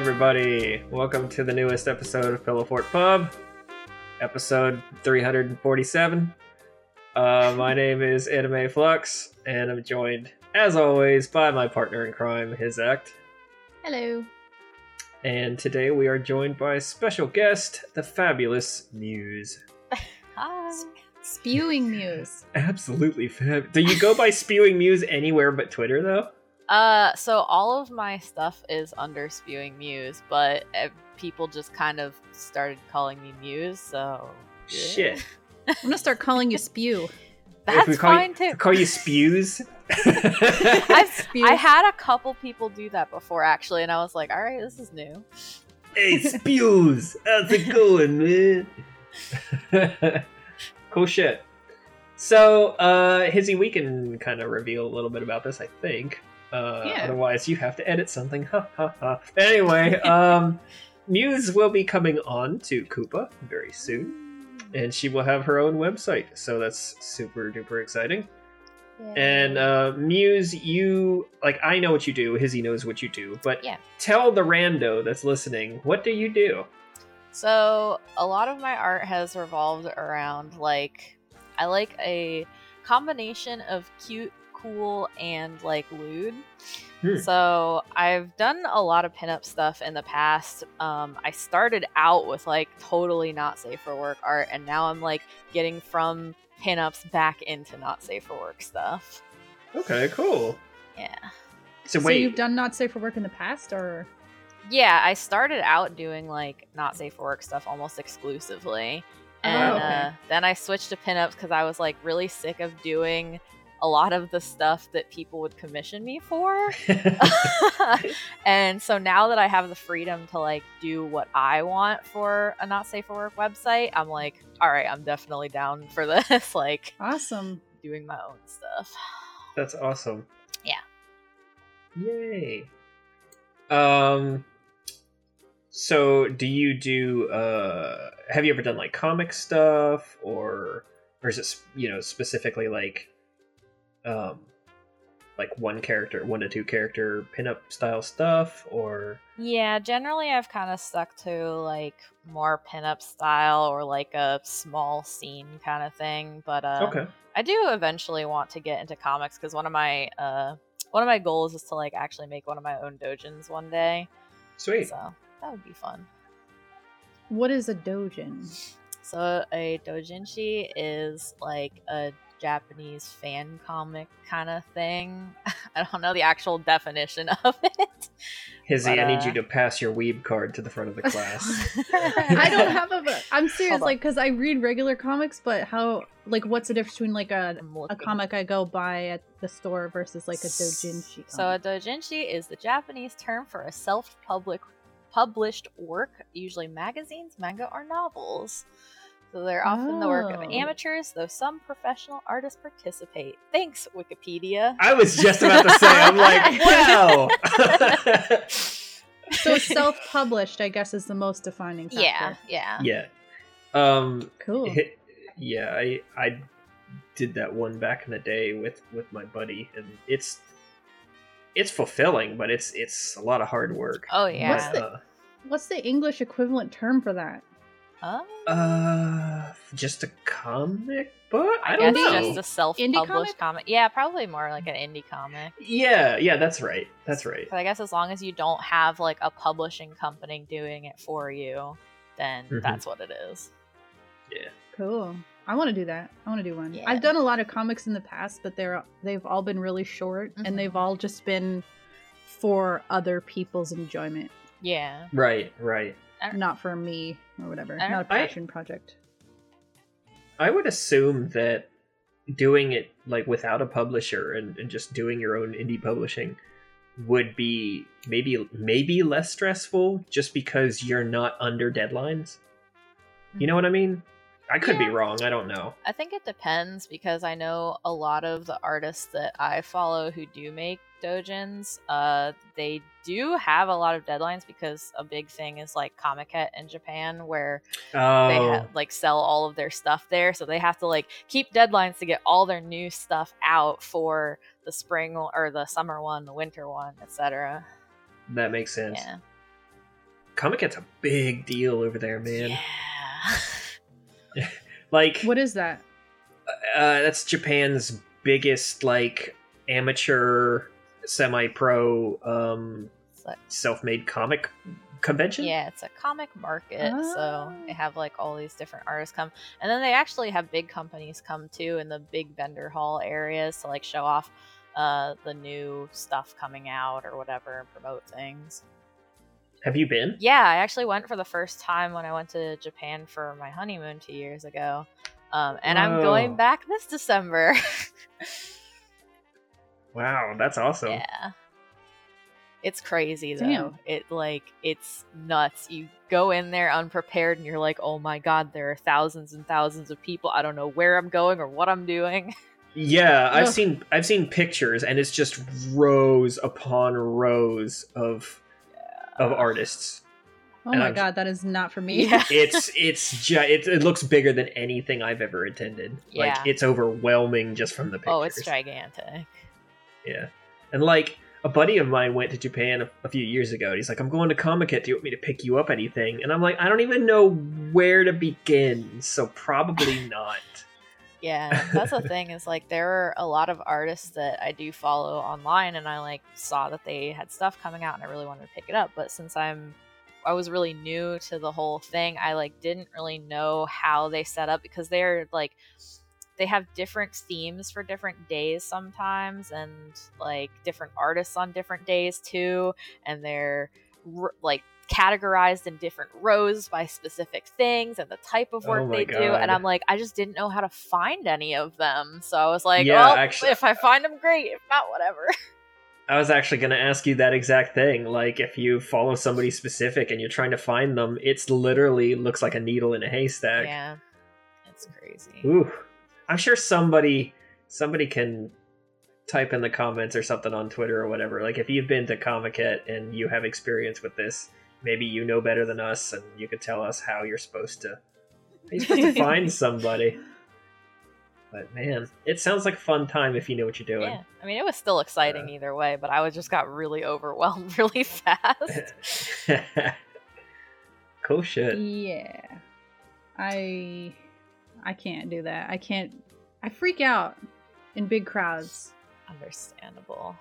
Everybody. Welcome to the newest episode of Pillow Fort Pub, episode 347. Uh, my name is Anime Flux, and I'm joined, as always, by my partner in crime, His Act. Hello. And today we are joined by a special guest, the fabulous Muse. Hi. Spewing Muse. Absolutely fab. Do you go by Spewing Muse anywhere but Twitter, though? Uh, so all of my stuff is under Spewing Muse, but uh, people just kind of started calling me Muse, so yeah. Shit. I'm gonna start calling you Spew. If we That's call fine you, too. Call you Spews? I've Spew. I had a couple people do that before actually, and I was like, all right, this is new. Hey, Spews! How's it going, man? cool shit. So, uh, Hizzy, we can kind of reveal a little bit about this, I think. Uh, Yeah. Otherwise, you have to edit something. Ha ha ha. Anyway, um, Muse will be coming on to Koopa very soon, and she will have her own website. So that's super duper exciting. And uh, Muse, you like I know what you do. Hizzy knows what you do, but Yeah. tell the rando that's listening what do you do? So a lot of my art has revolved around like I like a combination of cute, cool, and like lewd. Hmm. So I've done a lot of pinup stuff in the past. Um, I started out with like totally not safe for work art, and now I'm like getting from pinups back into not safe for work stuff. Okay, cool. Yeah. So So wait, you've done not safe for work in the past, or Yeah, I started out doing like not safe for work stuff almost exclusively. And Oh, okay. uh, then I switched to pinups because I was like really sick of doing a lot of the stuff that people would commission me for. and so now that I have the freedom to like do what I want for a not safe for work website, I'm like, all right, I'm definitely down for this, like awesome. doing my own stuff. that's awesome. Yeah. Yay. Um. So, do you do? uh Have you ever done like comic stuff, or or is it you know specifically like, um, like one character, one to two character pinup style stuff, or Yeah, generally I've kind of stuck to like more pinup style or like a small scene kind of thing. But uh, okay, I do eventually want to get into comics because one of my uh, one of my goals is to like actually make one of my own dojins one day. sweet. So that would be fun. What is a dojin? So a dojinshi is like a Japanese fan comic kind of thing. I don't know the actual definition of it. Hizzy, but, I need uh, you to pass your weeb card to the front of the class. I don't have a. I'm serious, like, because I read regular comics, but how, like, what's the difference between like a I'm a comic I go buy at the store versus like a dojinshi? So a comic? doujinshi is the Japanese term for a self-public published work, usually magazines, manga, or novels. So they're often the work of Oh. amateurs, though some professional artists participate. Thanks, Wikipedia. I was just about to say, I'm like, wow. so self-published, I guess, is the most defining factor. Yeah, yeah. yeah. Um, Cool. hit, yeah, I I did that one back in the day with with my buddy, and it's it's fulfilling, but it's it's a lot of hard work. Oh yeah. What's the- What's the English equivalent term for that? Oh, uh, just a comic book? I, I, don't guess know. just a self-published comic? comic? Yeah, probably more like an indie comic. Yeah, yeah, that's right. That's right. I guess as long as you don't have like a publishing company doing it for you, then Mhm. that's what it is. Yeah. Cool. I want to do that. I want to do one. Yeah. I've done a lot of comics in the past, but they're they've all been really short, Mhm. and they've all just been for other people's enjoyment, Yeah. Right, right. not for me or whatever. I- Not a I- passion project. I would assume that doing it like without a publisher and, and just doing your own indie publishing would be maybe maybe less stressful just because you're not under deadlines. You know mm-hmm. what I mean? I could be wrong. I don't know. I think it depends because I know a lot of the artists that I follow who do make dojins, uh, they do have a lot of deadlines because a big thing is like Comiket in Japan where they Oh, ha- like sell all of their stuff there, so they have to like keep deadlines to get all their new stuff out for the spring or the summer one, the winter one, etc. that makes sense. Yeah. Comic Con's a big deal over there, man. Yeah. Like, What is that? uh, that's Japan's biggest like amateur, semi-pro, um, like- self-made comic convention. Yeah, it's a comic market, so Oh. they have like all these different artists come, and then they actually have big companies come too in the big vendor hall areas to like show off uh, the new stuff coming out or whatever and promote things. Have you been? Yeah, I actually went for the first time when I went to Japan for my honeymoon two years ago, um, and I'm going back this December. Wow, that's awesome. Yeah. It's crazy though. Damn. It like it's nuts. You go in there unprepared and you're like, "Oh my god, there are thousands and thousands of people. I don't know where I'm going or what I'm doing." Yeah, I've seen I've seen pictures, and it's just rows upon rows of of artists. Oh And my I'm- god, that is not for me. Yeah. It's it's ju- it, it looks bigger than anything I've ever attended. Like Yeah. it's overwhelming just from the pictures. Oh, it's gigantic. Yeah, and like a buddy of mine went to Japan a, a few years ago. And he's like, "I'm going to Comic Con. Do you want me to pick you up anything?" And I'm like, "I don't even know where to begin, so probably not." Yeah, that's the thing is like there are a lot of artists that I do follow online and I like saw that they had stuff coming out and I really wanted to pick it up, but since I'm I was really new to the whole thing, I like didn't really know how they set up because they're like they have different themes for different days sometimes and like different artists on different days too and they're like categorized in different rows by specific things and the type of work Oh they do and i'm like i just didn't know how to find any of them so i was like Yeah, well actually- if i find them great if not whatever I was actually going to ask you that exact thing. Like, if you follow somebody specific and you're trying to find them, it's literally looks like a needle in a haystack. yeah it's crazy Ooh, I'm sure somebody somebody can type in the comments or something on Twitter or whatever. Like, if you've been to Comic-Con and you have experience with this, maybe you know better than us, and you could tell us how you're supposed to. How you're supposed to find somebody. But man, it sounds like a fun time if you know what you're doing. yeah i mean it was still exciting Uh, either way but i was just got really overwhelmed really fast cool shit. Yeah. I I can't do that. I can't I freak out in big crowds. understandable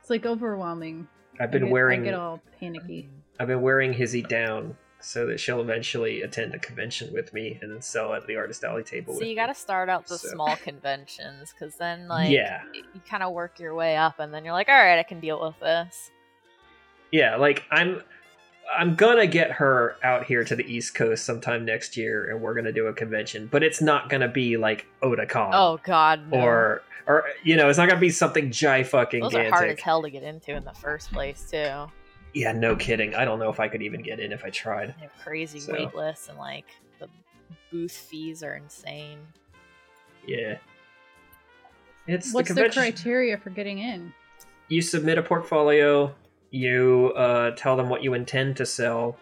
It's like overwhelming. I've I been get- wearing I get all panicky. I've been wearing Hizzy down so that she'll eventually attend a convention with me and then sell at the artist alley table. so with you got to start out the So- small conventions because then like yeah, you kind of work your way up and then you're like all right i can deal with this yeah. Like I'm, I'm gonna get her out here to the East Coast sometime next year, and we're gonna do a convention. But it's not gonna be like Otakon oh god no. or or you know, it's not gonna be something jai fucking those are hard as hell to get into in the first place too Yeah, no kidding. I don't know if I could even get in if I tried. they have crazy So- wait lists and like the booth fees are insane Yeah. It's What's the the, criteria for getting in? you submit a portfolio, you uh, tell them what you intend to sell,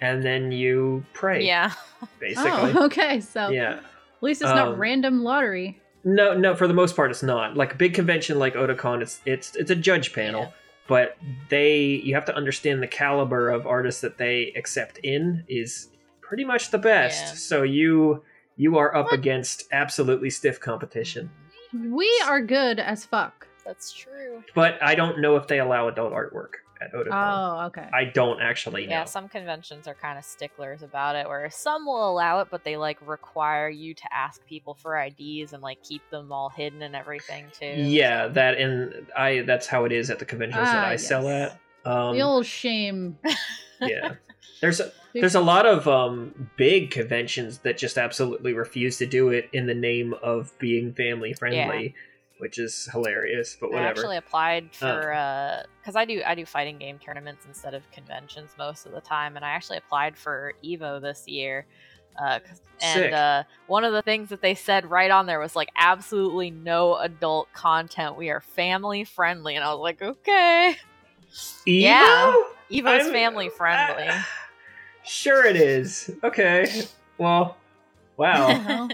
and then you pray. yeah basically. Oh, okay. So Yeah. at least it's Um, not random lottery. No, no. For the most part, it's not like a big convention like Otakon. It's it's it's a judge panel, Yeah. But they you have to understand the caliber of artists that they accept in is pretty much the best. Yeah. So you you are up against absolutely stiff competition. We are good as fuck. that's true But I don't know if they allow adult artwork at Otakon. Oh, okay. I don't actually know. yeah some conventions are kind of sticklers about it where some will allow it but they like require you to ask people for ids and like keep them all hidden and everything too Yeah, that and I that's how it is at the conventions that Ah, I sell at. Um, the old shame. yeah. There's a, there's a lot of um, big conventions that just absolutely refuse to do it in the name of being family friendly, which is hilarious. But whatever. I actually applied for uh because I do I do fighting game tournaments instead of conventions most of the time, and I actually applied for Evo this year. Uh, 'cause- and uh, one of the things that they said right on there was like absolutely no adult content. We are family friendly, and I was like, okay, Evo? yeah. Evo's I'm- family friendly. Ah, sure, it is. Okay. Well, wow, Well,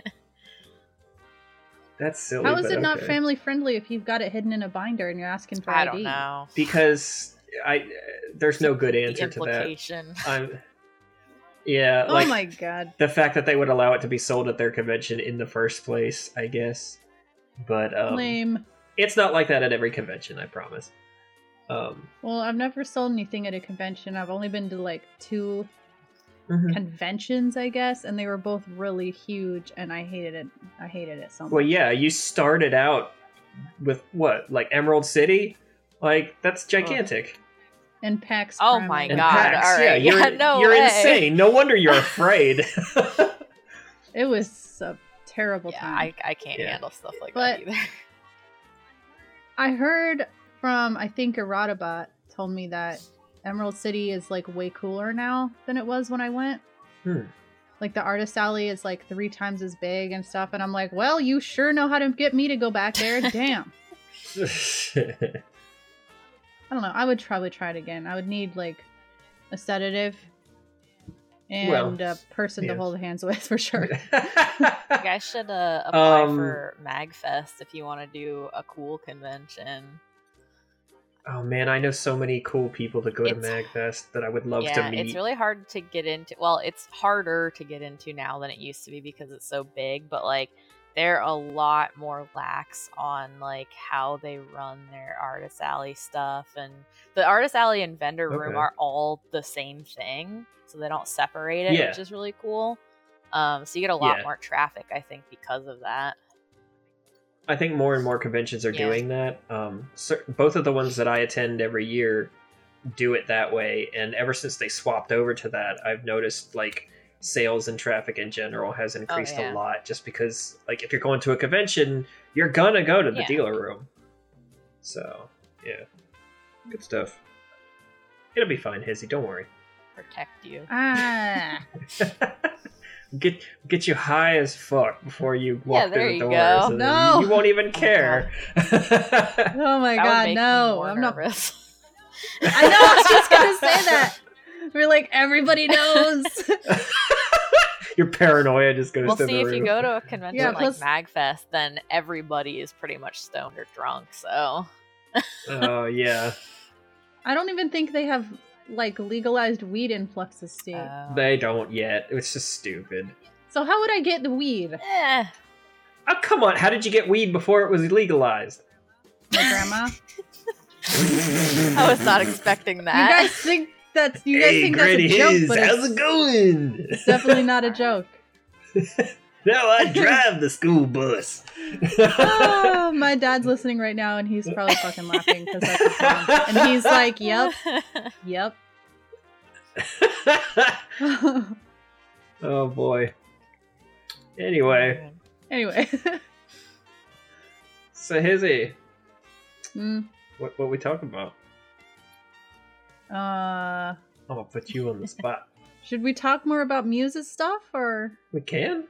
that's silly. How is but it not family friendly if you've got it hidden in a binder and you're asking for I ID? don't know. Because I there's no good The answer to that. implication. I'm yeah, oh like my god. the fact that they would allow it to be sold at their convention in the first place, I guess. But um, Lame. it's not like that at every convention, I promise. Um, Well, I've never sold anything at a convention. I've only been to like two Mm-hmm. conventions, I guess, and they were both really huge, and I hated it. I hated it so much. well, yeah, you started out with what, like Emerald City? Like that's gigantic. And PAX. Oh my And. God, PAX, all yeah, right. you're Yeah, no you're way. insane. No wonder you're afraid. It was a terrible yeah, time. I, I can't Yeah. handle stuff like But- that either. I heard from I think Erotabot told me that Emerald City is like way cooler now than it was when I went. Hmm. Like the artist alley is like three times as big and stuff, and I'm like, well, you sure know how to get me to go back there. Damn. I don't know. I would probably try it again. I would need like a sedative and a person yeah. to hold hands with for sure. You guys should uh, apply Um, for MagFest if you want to do a cool convention. Oh man, I know so many cool people that go to Magfest that I would love yeah, to meet. it's really hard to get into. Well, it's harder to get into now than it used to be because it's so big. But like, they're a lot more lax on like how they run their artist alley stuff, and the artist alley and vendor room are all the same thing, so they don't separate it, Yeah. which is really cool. Um, so you get a lot Yeah. more traffic, I think, because of that. I think more and more conventions are Yeah. doing that. Um, cer- both of the ones that I attend every year do it that way, and ever since they swapped over to that, I've noticed like sales and traffic in general has increased Oh, yeah. a lot. Just because, like, if you're going to a convention, you're gonna go to the Yeah. dealer room. So, yeah, good stuff. It'll be fine, Hizzy. Don't worry. Protect you. ah. get get you high as fuck before you walk there through the you door. go. so then No. you won't even Oh, care. Oh my That would god, no. I'm not nervous. I know, I was just gonna say that. We're like, everybody knows. Your paranoia just goes We'll to see the if roof. you go to a convention Yeah, like plus- MagFest, then everybody is pretty much stoned or drunk. So Oh yeah, I don't even think they have like legalized weed in Fluxus State. uh, they don't yet. It's just stupid. so how would I get the weed? eh. Oh come on! How did you get weed before it was legalized? My grandma. I was not expecting that. You guys think that's you guys hey, think that's a joke, Hiz, but how's it's it going? It's definitely not a joke. now I drive the school bus. oh, my dad's listening right now, and he's probably fucking laughing because that's his mom. And he's like, "Yep, yep." oh boy. Anyway, anyway, so Hizzy, Mm, what what we talking about? uh, I'm gonna put you on the spot. should we talk more about Muse's stuff, or We can.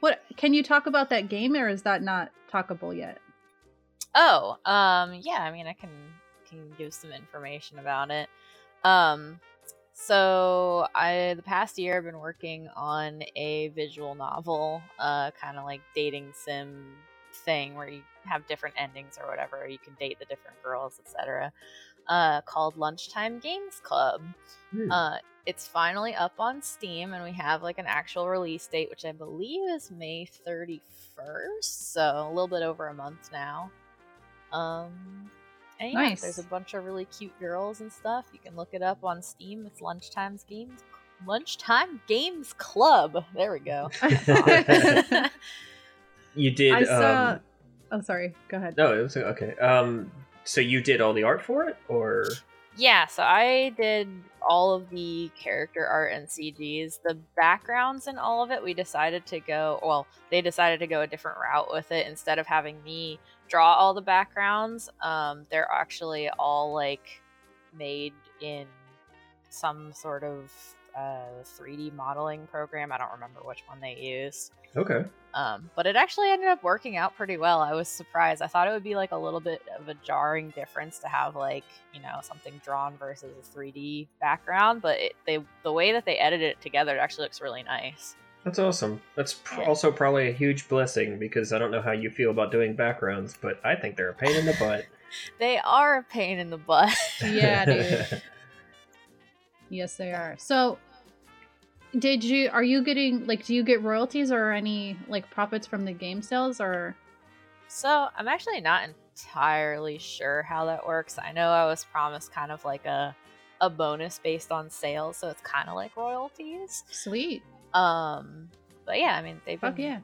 What? Can you talk about that game, or is that not talkable yet? Oh, um, yeah. I mean, I can can give some information about it. Um, so I the past year I've been working on a visual novel, uh, kind of like dating sim thing where you have different endings or whatever. You can date the different girls, etc. Uh, called Lunchtime Games Club. Hmm. Uh, it's finally up on Steam, and we have like an actual release date, which I believe is May 31st. So a little bit over a month now. Um, and yeah, Nice. there's a bunch of really cute girls and stuff. You can look it up on Steam. It's Lunchtime's Games. Lunchtime Games Club. There we go. you did. I saw. Um, Oh, sorry. Go ahead. no, it was okay. Um, so you did all the art for it, or Yeah, so I did all of the character art and CGs. The backgrounds and all of it, we decided to go, well, they decided to go a different route with it. Instead of having me draw all the backgrounds, um, they're actually all like made in some sort of uh, 3D modeling program. I don't remember which one they used. okay? Um, but it actually ended up working out pretty well. I was surprised. I thought it would be like a little bit of a jarring difference to have like you know something drawn versus a 3D background, but it, they the way that they edited it together it actually looks really nice. That's awesome. That's pr- Yeah. also probably a huge blessing because I don't know how you feel about doing backgrounds, but I think they're a pain in the butt. they are a pain in the butt. Yeah, dude. Yes, they are. So, did you? Are you getting like? Do you get royalties or any like profits from the game sales or? So I'm actually not entirely sure how that works. I know I was promised kind of like a a bonus based on sales, so it's kind of like royalties. Sweet. Um, but yeah, I mean they've been yeah.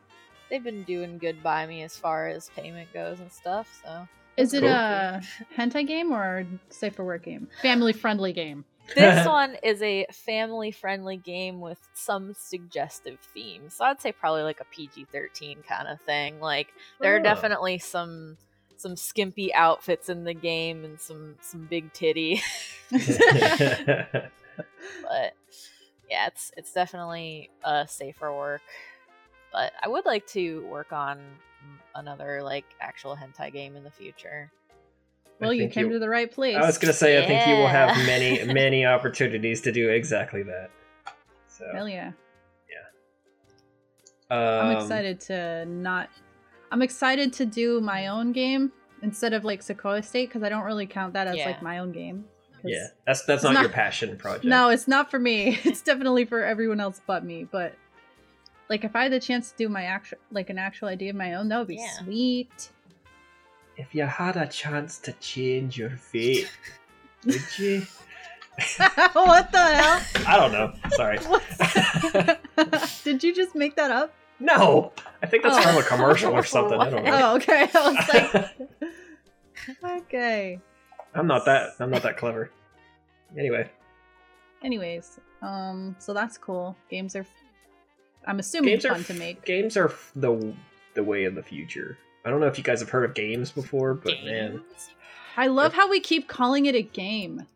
they've been doing good by me as far as payment goes and stuff. So Is it Cool. a hentai game or a safe for work game? Family friendly game. This one is a family friendly game with some suggestive themes. So I'd say probably like a PG thirteen kind of thing. Like there are Oh. definitely some some skimpy outfits in the game and some some big titty. but yeah, it's it's definitely a safer work. But I would like to work on mm, another like actual hentai game in the future. I Well, you came you- to the right place. I was gonna say, I think you will have many, many opportunities to do exactly that. So Hell yeah. um, I'm excited to not. I'm excited to do my own game instead of like Sequoia State because I don't really count that as Yeah. like my own game. Yeah, that's that's not, not- your passion project. No, it's not for me. It's definitely for everyone else but me. But like, if I had the chance to do my actual, like an actual idea of my own, that would be Yeah. sweet. If you had a chance to change your fate, would you? what the hell? I don't know. Sorry. Did you just make that up? no, I think that's Oh. from a commercial or something. I don't know. Oh, okay. I was like, okay. I'm not that. I'm not that clever. Anyway, Anyways, um, so that's cool. Games are, I'm assuming, games are fun to make. games are f- the the way of the future. I don't know if you guys have heard of games before, but man, I love how we keep calling it a game.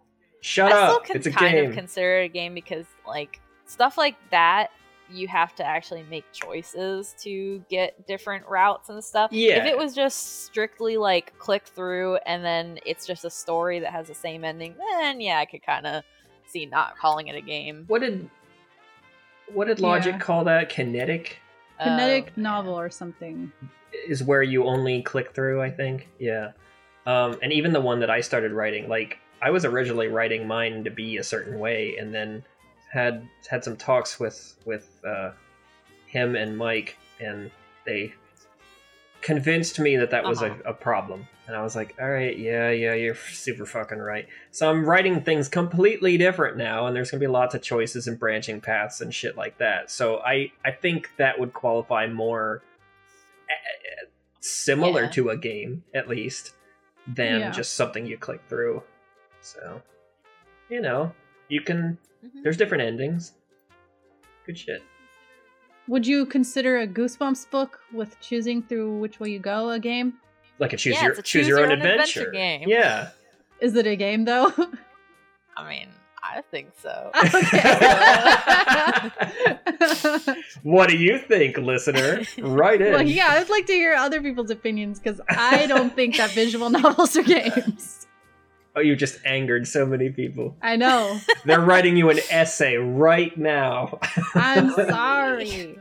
shut I still up! can It's a kind game. of consider it a game because like stuff like that you have to actually make choices to get different routes and stuff. Yeah. If it was just strictly like click through and then it's just a story that has the same ending, then yeah, I could kind of see not calling it a game. what did what did Logic Yeah. call that? Kinetic Kinetic Um, novel or something. Is where you only click through. I think. Yeah. Um, and even the one that I started writing, like I was originally writing mine to be a certain way, and then had had some talks with with uh, him and Mike, and they convinced me that that was Uh-huh. a, a problem. And I was like, all right, yeah, yeah, you're super fucking right. So I'm writing things completely different now, and there's gonna be lots of choices and branching paths and shit like that. So I I think that would qualify more similar Yeah. to a game at least than Yeah. just something you click through. So you know, you can. Mhm. There's different endings. Good shit. Would you consider a Goosebumps book with choosing through which way you go a game? Like a choose Yeah, your a choose your own adventure. game. Yeah. Is it a game though? I mean, I think so. okay. what do you think, listener? Right in. well, yeah, I'd like to hear other people's opinions because I don't think that visual novels are games. Oh, you just angered so many people. I know. They're writing you an essay right now. I'm sorry. This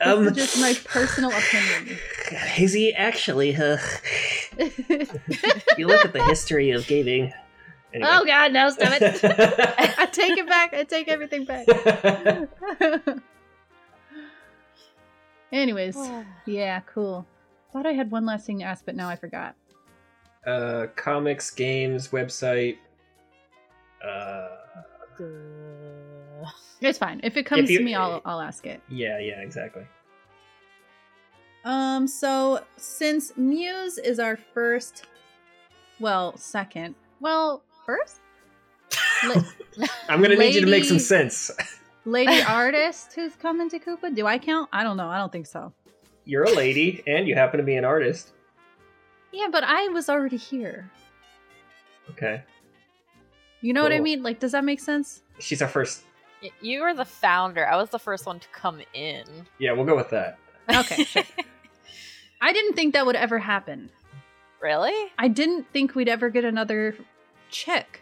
Um, is just my personal opinion. Hazy, actually, uh, you look at the history of gaming. Anyway. oh God, no! Stop it! I take it back. I take everything back. Anyways, yeah, cool. Thought I had one last thing to ask, but now I forgot. uh, comics, games, website. Uh, It's fine. If it comes you- to me, I'll I'll ask it. yeah, yeah, exactly. Um, so since Muse is our first, well, second, well, first, La- I'm gonna need you to make some sense. lady artist who's coming to Koopa. Do I count? I don't know. I don't think so. You're a lady, and you happen to be an artist. Yeah, but I was already here. Okay, You know what I mean? Like, does that make sense? she's our first. You were the founder. I was the first one to come in. Yeah, we'll go with that. Okay, sure. I didn't think that would ever happen. really? I didn't think we'd ever get another chick.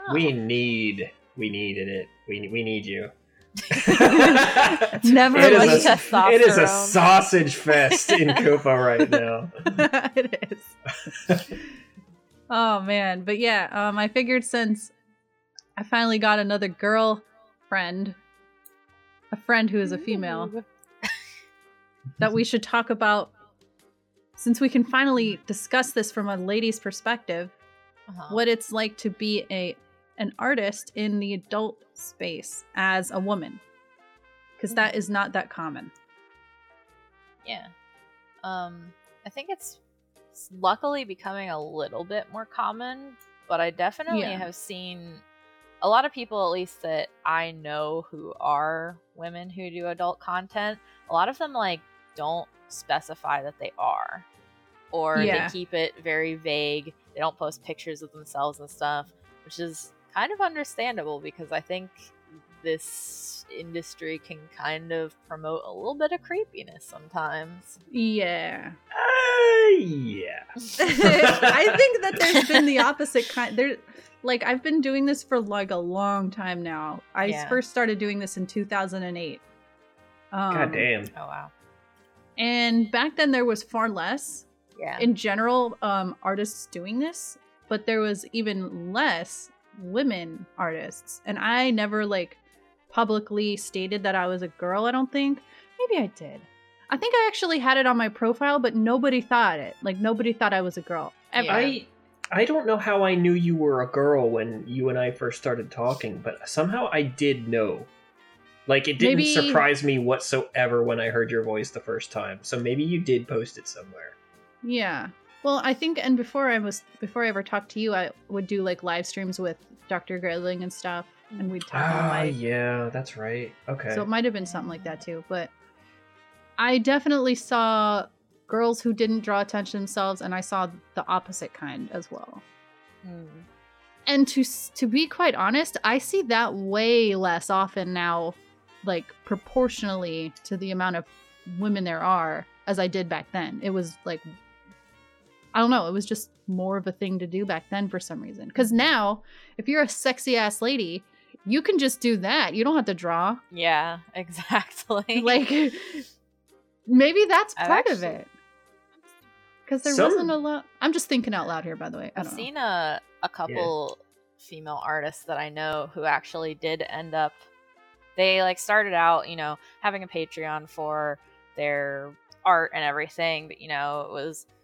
Oh. We need, we needed it. We we need you. Never It like is, a, testosterone. it is a sausage fest in Koopa right now. it is. Oh man, but yeah, um, I figured since I finally got another girl friend, a friend who is a female, that we should talk about. Since we can finally discuss this from a lady's perspective, Uh-huh. what it's like to be a an artist in the adult space as a woman, because that is not that common. Yeah. Um, I think it's s- luckily becoming a little bit more common, but I definitely Yeah. have seen a lot of people, at least that I know, who are women who do adult content. A lot of them like don't specify that they are, or Yeah. they keep it very vague. They don't post pictures of themselves and stuff, which is kind of understandable because I think this industry can kind of promote a little bit of creepiness sometimes. Yeah. Uh, yeah. I think that there's been the opposite kind. There, like I've been doing this for like a long time now. I Yeah. first started doing this in 2008. Um, God damn. Oh wow. And back then there was far less Yeah. in general um, artists doing this, but there was even less women artists. And I never like publicly stated that I was a girl. I don't think. Maybe I did. I think I actually had it on my profile, but nobody thought it. Like nobody thought I was a girl. Ever. Yeah. I I don't know how I knew you were a girl when you and I first started talking, but somehow I did know. Like it didn't Maybe- surprise me whatsoever when I heard your voice the first time. So maybe you did post it somewhere. Yeah. Well, I think, and before I was, before I ever talked to you, I would do like live streams with Dr. Grilling and stuff, and we'd talk on Ah, live. yeah, that's right. Okay. So it might have been something like that too. But I definitely saw girls who didn't draw attention to themselves, and I saw the opposite kind as well. Mm. And to to be quite honest, I see that way less often now, like proportionally to the amount of women there are, as I did back then. It was like, I don't know, it was just more of a thing to do back then for some reason. Because now, if you're a sexy ass lady, you can just do that. You don't have to draw. Yeah, exactly. like maybe that's I've part of it because there Some- wasn't a lot i'm just thinking out loud here by the way i I've know seen a a couple female artists that I know who actually did end up they like started out, you know, having a Patreon for their art and everything, but you know, it was y-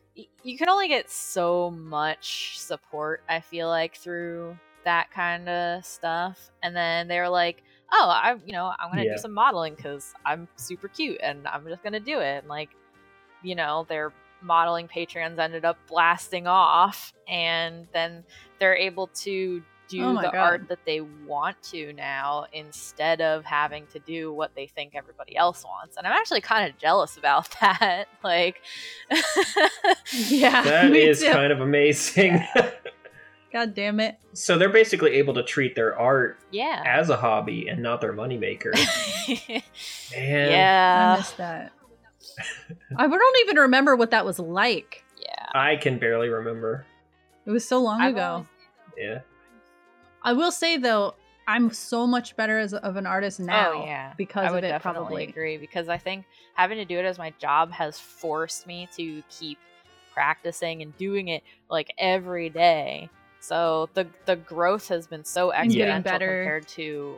you can only get so much support, I feel like, through that kind of stuff. And then they were like, "Oh, I, you know, I'm gonna Yeah. do some modeling because I'm super cute and I'm just gonna do it." And like, you know, their modeling patrons ended up blasting off, and then they're able to do Oh the God. art that they want to now instead of having to do what they think everybody else wants. And I'm actually kind of jealous about that. Like, yeah that is too. kind of amazing. god damn it so they're basically able to treat their art yeah. as a hobby and not their moneymaker. Man. i yeah. missed that i don't even remember what that was like Yeah. I can barely remember. it was so long I've ago always- Yeah. I will say though i'm so much better as of an artist now oh yeah. because I of would it definitely probably agree because I think having to do it as my job has forced me to keep practicing and doing it like every day. So the the growth has been so And exponential better. compared to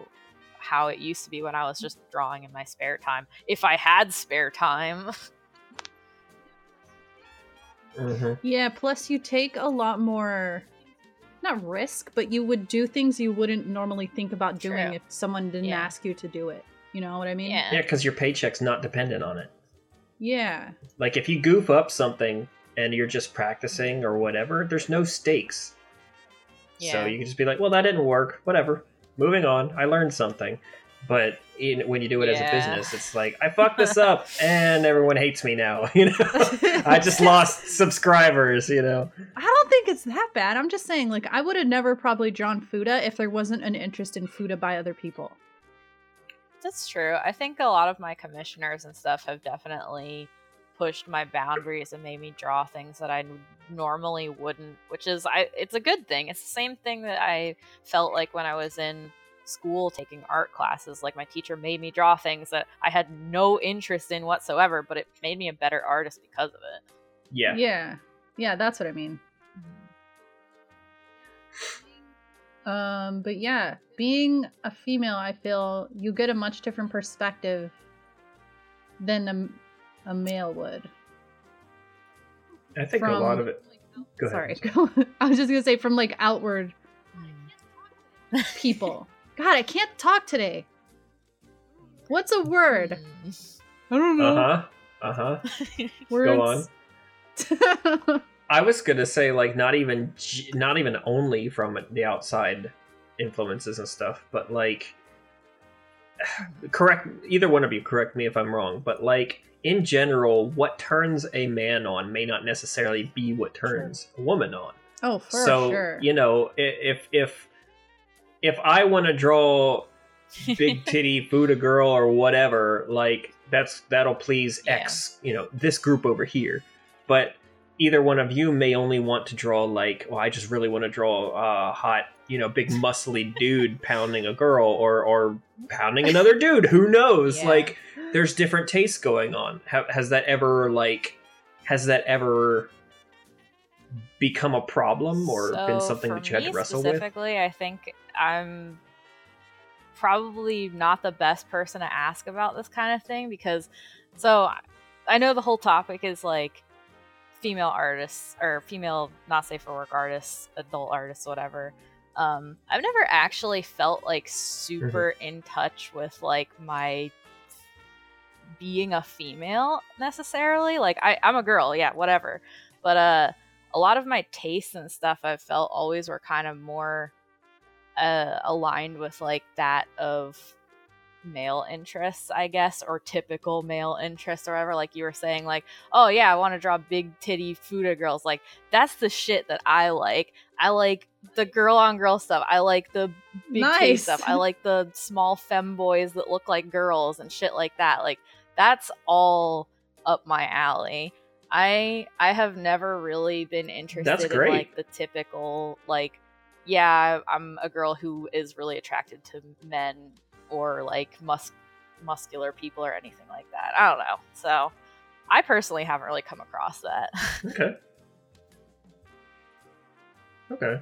how it used to be when I was just drawing in my spare time. If I had spare time. hmm Yeah, plus you take a lot more not risk, but you would do things you wouldn't normally think about doing True. if someone didn't Yeah. ask you to do it. You know what I mean? Yeah. Yeah, because your paycheck's not dependent on it. Yeah. Like if you goof up something and you're just practicing or whatever, there's no stakes. Yeah. So you can just be like, well, that didn't work. Whatever. Moving on. I learned something. But in, when you do it as a business, it's like I fucked this up and everyone hates me now. You know, I just lost subscribers. You know, I don't think it's that bad. I'm just saying, like, I would have never probably drawn futa if there wasn't an interest in futa by other people. That's true. I think a lot of my commissioners and stuff have definitely pushed my boundaries and made me draw things that I normally wouldn't, which is I it's a good thing. It's the same thing that I felt like when I was in school taking art classes. Like my teacher made me draw things that I had no interest in whatsoever, but it made me a better artist because of it. yeah. Yeah. Yeah, that's what I mean. Um, but yeah, being a female, I feel you get a much different perspective than a, a male would. I think a lot of it. Go Sorry, ahead. go. I was just gonna say from like outward people. God, I can't talk today. What's a word? I don't know. Uh huh. Uh huh. Words. Go I was gonna say like not even not even only from the outside influences and stuff, but like correct either one of you correct me if I'm wrong, but like in general, what turns a man on may not necessarily be what turns a woman on. oh, for so sure. you know i- if if if I want to draw big titty futa girl or whatever, like that's that'll please X, you know, this group over here. But either one of you may only want to draw like, well, I just really want to draw a hot, you know, big muscly dude pounding a girl or or pounding another dude. Who knows? Yeah. Like there's different tastes going on. Ha- has that ever like has that ever become a problem or been something that you had to wrestle with? specifically, I think I'm probably not the best person to ask about this kind of thing because so I know the whole topic is like female artists or female not safe for work artists, adult artists, whatever. Um, I've never actually felt like super in touch with like my being a female necessarily. Like I, I'm a girl, yeah, whatever. But uh a lot of my tastes and stuff I've felt always were kind of more uh, aligned with like that of male interests, I guess, or typical male interests or whatever. Like you were saying, like, oh yeah, I want to draw big titty futa girls. Like that's the shit that I like. I like the girl on girl stuff. I like the big titty stuff. I like the small femboys that look like girls and shit like that. Like that's all up my alley. I I have never really been interested in great. like the typical like yeah, I'm a girl who is really attracted to men or like mus- muscular people or anything like that. I don't know. So I personally haven't really come across that. Okay. Okay.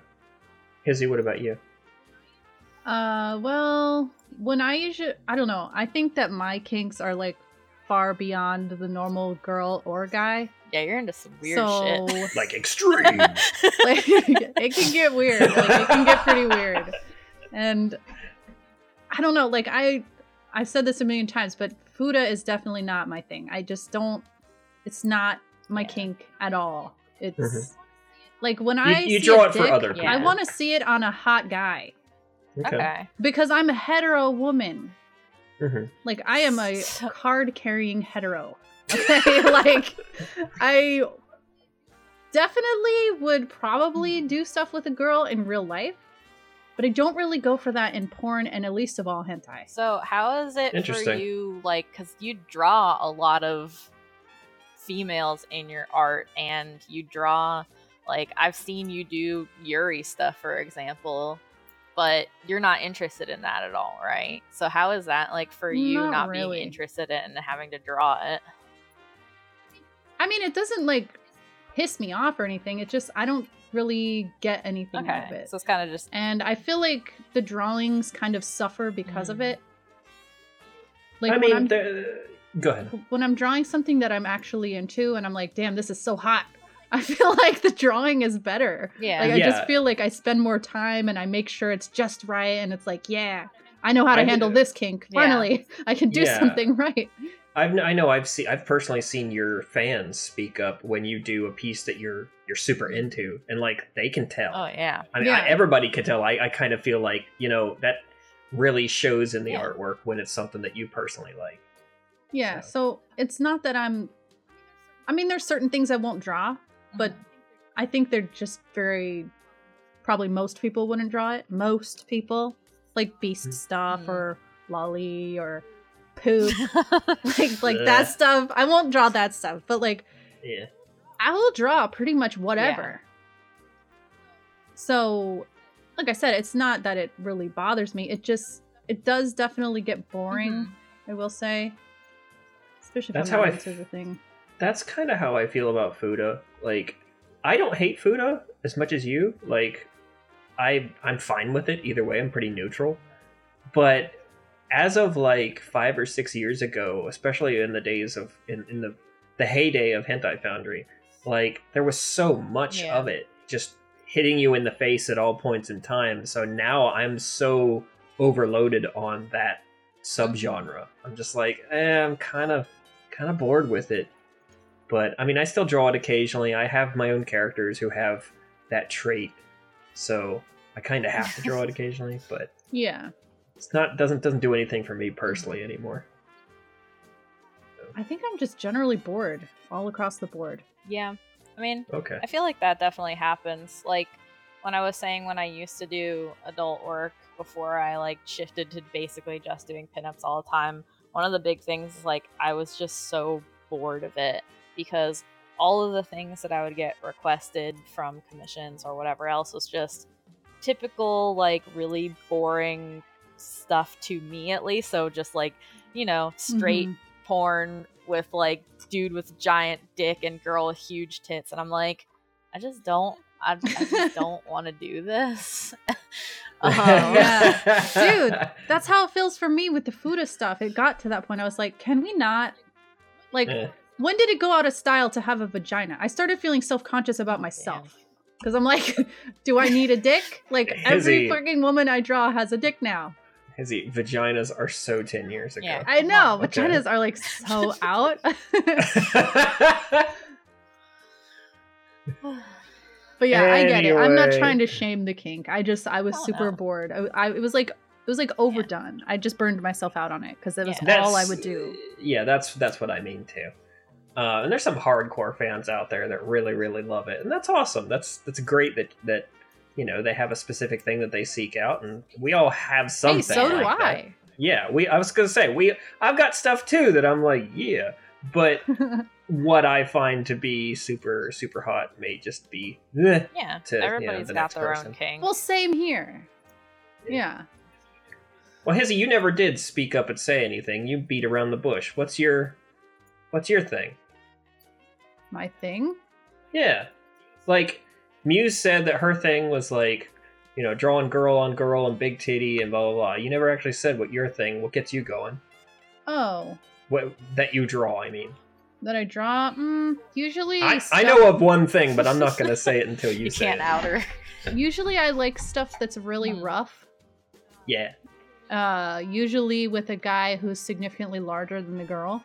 Hizzy, what about you? Uh, well, when I usually, I don't know. I think that my kinks are like far beyond the normal girl or guy. Yeah, you're into some weird so, shit. Like extreme. like, it can get weird. Like, it can get pretty weird. And I don't know. Like I, I've said this a million times, but futa is definitely not my thing. I just don't. It's not my Yeah. kink at all. It's Mhm. like when you, I you see draw a it for dick, other Yeah. people. I want to see it on a hot guy Okay. okay. because I'm a hetero woman. Mhm. Like I am a So- card carrying hetero. Okay, like I definitely would probably do stuff with a girl in real life, but I don't really go for that in porn and at least of all hentai. So how is it for Interesting. you like cuz you draw a lot of females in your art and you draw like I've seen you do Yuri stuff for example, but you're not interested in that at all, right? So how is that like for you Not not, really. being interested in having to draw it? I mean, it doesn't like piss me off or anything. It just I don't really get anything out of Okay. it. So it's kind of just and I feel like the drawings kind of suffer because of Mm. it. Like I when mean, I'm the- go ahead. when I'm drawing something that I'm actually into and I'm like, damn, this is so hot. I feel like the drawing is better. yeah. Like I Yeah. just feel like I spend more time and I make sure it's just right and it's like, yeah, I know how to I handle do- this kink. Yeah. Finally, I can do Yeah. something right. I've I know I've seen I've personally seen your fans speak up when you do a piece that you're you're super into, and like they can tell. oh yeah. I mean, Yeah. I, everybody can tell. I, I kind of feel like you know that really shows in the Yeah. artwork when it's something that you personally like. Yeah, So- so it's not that I'm I mean there's certain things I won't draw, but Mhm. I think they're just very probably most people wouldn't draw it. Most people like beast Mm. stuff Mm. or loli or poop. like like that stuff. I won't draw that stuff, but like Yeah. I will draw pretty much whatever. So, like I said, it's not that it really bothers me. It just it does definitely get boring. Mhm. I will say, especially if That's I'm how I into f- the thing. That's kind of how I feel about Fuda. Like, I don't hate Fuda as much as you. Like, I I'm fine with it either way. I'm pretty neutral. But as of like five or six years ago, especially in the days of in, in the the heyday of Hentai Foundry, like there was so much Yeah. of it just hitting you in the face at all points in time. So now I'm so overloaded on that subgenre. I'm just like, eh, I'm kind of kind of bored with it. But I mean, I still draw it occasionally. I have my own characters who have that trait, so I kind of have to draw it occasionally. But Yeah. It's not doesn't doesn't do anything for me personally anymore. I think I'm just generally bored all across the board. Yeah. I mean, Okay. I feel like that definitely happens. Like when I was saying when I used to do adult work before I like shifted to basically just doing pinups all the time, one of the big things is like I was just so bored of it because all of the things that I would get requested from commissions or whatever else was just typical like really boring stuff to me at least. So just like, you know, straight Mhm. porn with like dude with giant dick and girl with huge tits and i'm like i just don't i, I just don't want to do this um, yeah. Dude, That's how it feels for me with the futa stuff. It got to that point. I was like, can we not? Like, Eh. when did it go out of style to have a vagina? I started feeling self conscious about myself. Because I'm like, do I need a dick? Like, every Hizzy. fucking woman I draw has a dick now. Hizzy, vaginas are so ten years ago. Yeah. I know. Okay. Vaginas are like so out. But yeah, I get it. I'm not trying to shame the kink. I just I was Oh, super no. bored. I, I it was like it was like overdone. I just burned myself out on it because it was Yeah. all I would do. Yeah, that's that's what I mean too. Uh, and there's some hardcore fans out there that really, really love it, and that's awesome. That's that's great that that you know they have a specific thing that they seek out, and we all have something. hey, so do like that. I. Yeah, we. I was gonna say we. I've got stuff too that I'm like, yeah, but what I find to be super, super hot may just be. eh. yeah To, you know, the got their person. own king well, same here. Yeah. Well, Hizzy, you never did speak up and say anything. You beat around the bush. What's your, what's your thing? My thing. Yeah. Like, Muse said that her thing was like, you know, drawing girl on girl and big titty and blah blah blah. You never actually said what your thing, what gets you going. Oh, What that you draw, I mean. that I draw. Mm, usually, I, I know of one thing, but I'm not gonna say it until you, you say can't it. out her Usually, I like stuff that's really Hmm. rough. Yeah. Uh, usually with a guy who's significantly larger than the girl.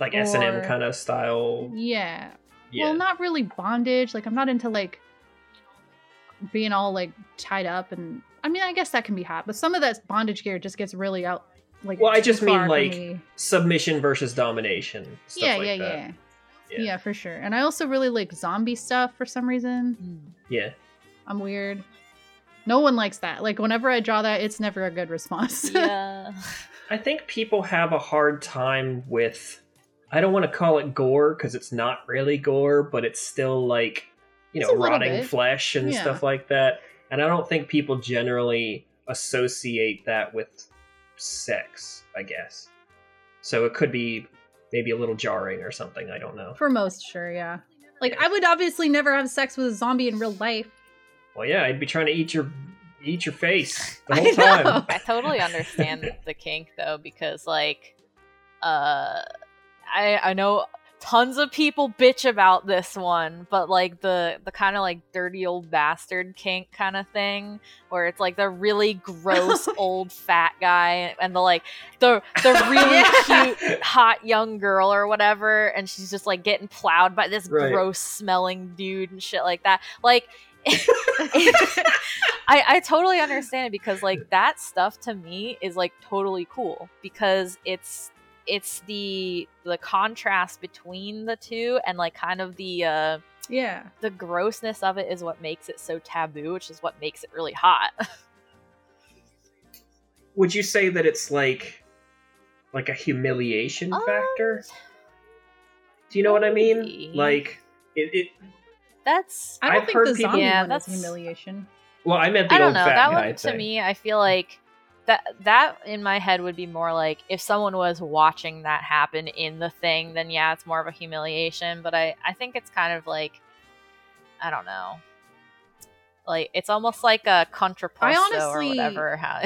Like S and M kind of style. Yeah. Yeah. Well, not really bondage. Like I'm not into like being all like tied up and I mean I guess that can be hot, but some of that bondage gear just gets really out like Well, I just mean, like, me. Submission versus domination. Stuff yeah, like yeah, that. yeah, Yeah. yeah, for sure. And I also really like zombie stuff for some reason. Hmm. Yeah. I'm weird. No one likes that. Like whenever I draw that, it's never a good response. yeah I think people have a hard time with. I don't want to call it gore because it's not really gore, but it's still like you It's know rotting flesh and Yeah. stuff like that. And I don't think people generally associate that with sex. I guess so. It could be maybe a little jarring or something. I don't know. for most, sure, yeah. Like I would obviously never have sex with a zombie in real life. Well, yeah, I'd be trying to eat your eat your face the I time. know. I totally understand the kink though because like uh I I know tons of people bitch about this one, but like the the kind of like dirty old bastard kink kind of thing where it's like the really gross old fat guy and the like the the really Yeah. cute hot young girl or whatever and she's just like getting plowed by this Right. gross smelling dude and shit like that. Like I, I totally understand it because like that stuff to me is like totally cool because it's it's the the contrast between the two and like kind of the uh Yeah. the grossness of it is what makes it so taboo which is what makes it really hot Would you say that it's like like a humiliation Um, factor? Do you know what I mean? Like it, it that's I don't I've think heard the people- Yeah, one is that's- humiliation. well, I meant the I don't old know fat that guy one to me I feel like that that in my head would be more like if someone was watching that happen in the thing then yeah it's more of a humiliation but I I think it's kind of like I don't know Like it's almost like a contrapunto I or honestly- whatever. How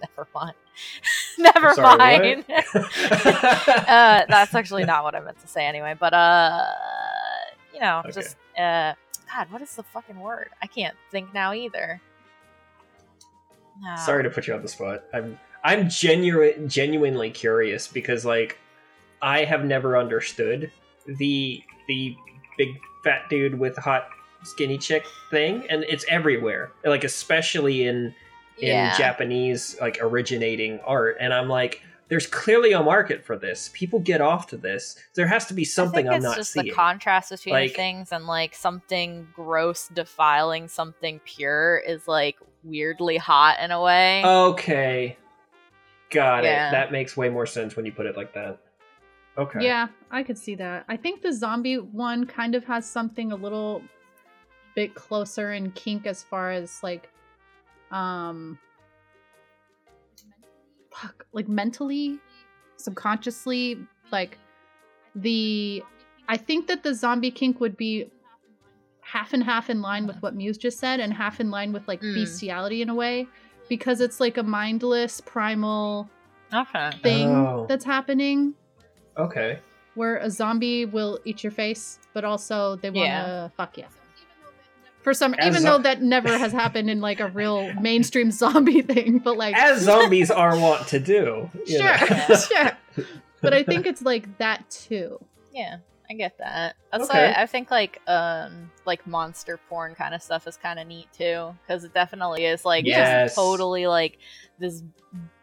never mind. never Sorry, mind. uh, that's actually not what I meant to say anyway. But uh, you know, Okay. just uh, God, what is the fucking word? I can't think now either. No. Sorry to put you on the spot. I'm I'm genuine genuinely curious because like I have never understood the the big fat dude with hot skinny chick thing and it's everywhere. Like especially in in Yeah. Japanese like originating art and I'm like there's clearly a market for this. People get off to this. There has to be something I it's not just seeing. the contrast between Like- things and like something gross defiling something pure is like weirdly hot in a way. okay. Got Yeah. it. That makes way more sense when you put it like that. Okay. Yeah, I could see that. I think the zombie one kind of has something a little bit closer in kink as far as like um fuck, like mentally, subconsciously, like the I think that the zombie kink would be half and half in line with what Muse just said and half in line with like Mm. bestiality in a way because it's like a mindless primal okay. thing Oh. that's happening Okay. where a zombie will eat your face, but also they want to Yeah. fuck you. For some, As even zo- though that never has happened in like a real mainstream zombie thing, but like As zombies are wont to do. you sure, sure. But I think it's like that too. Yeah, I get that. That's Okay. why I think like um like monster porn kind of stuff is kind of neat too because it definitely is like Yes. just totally like this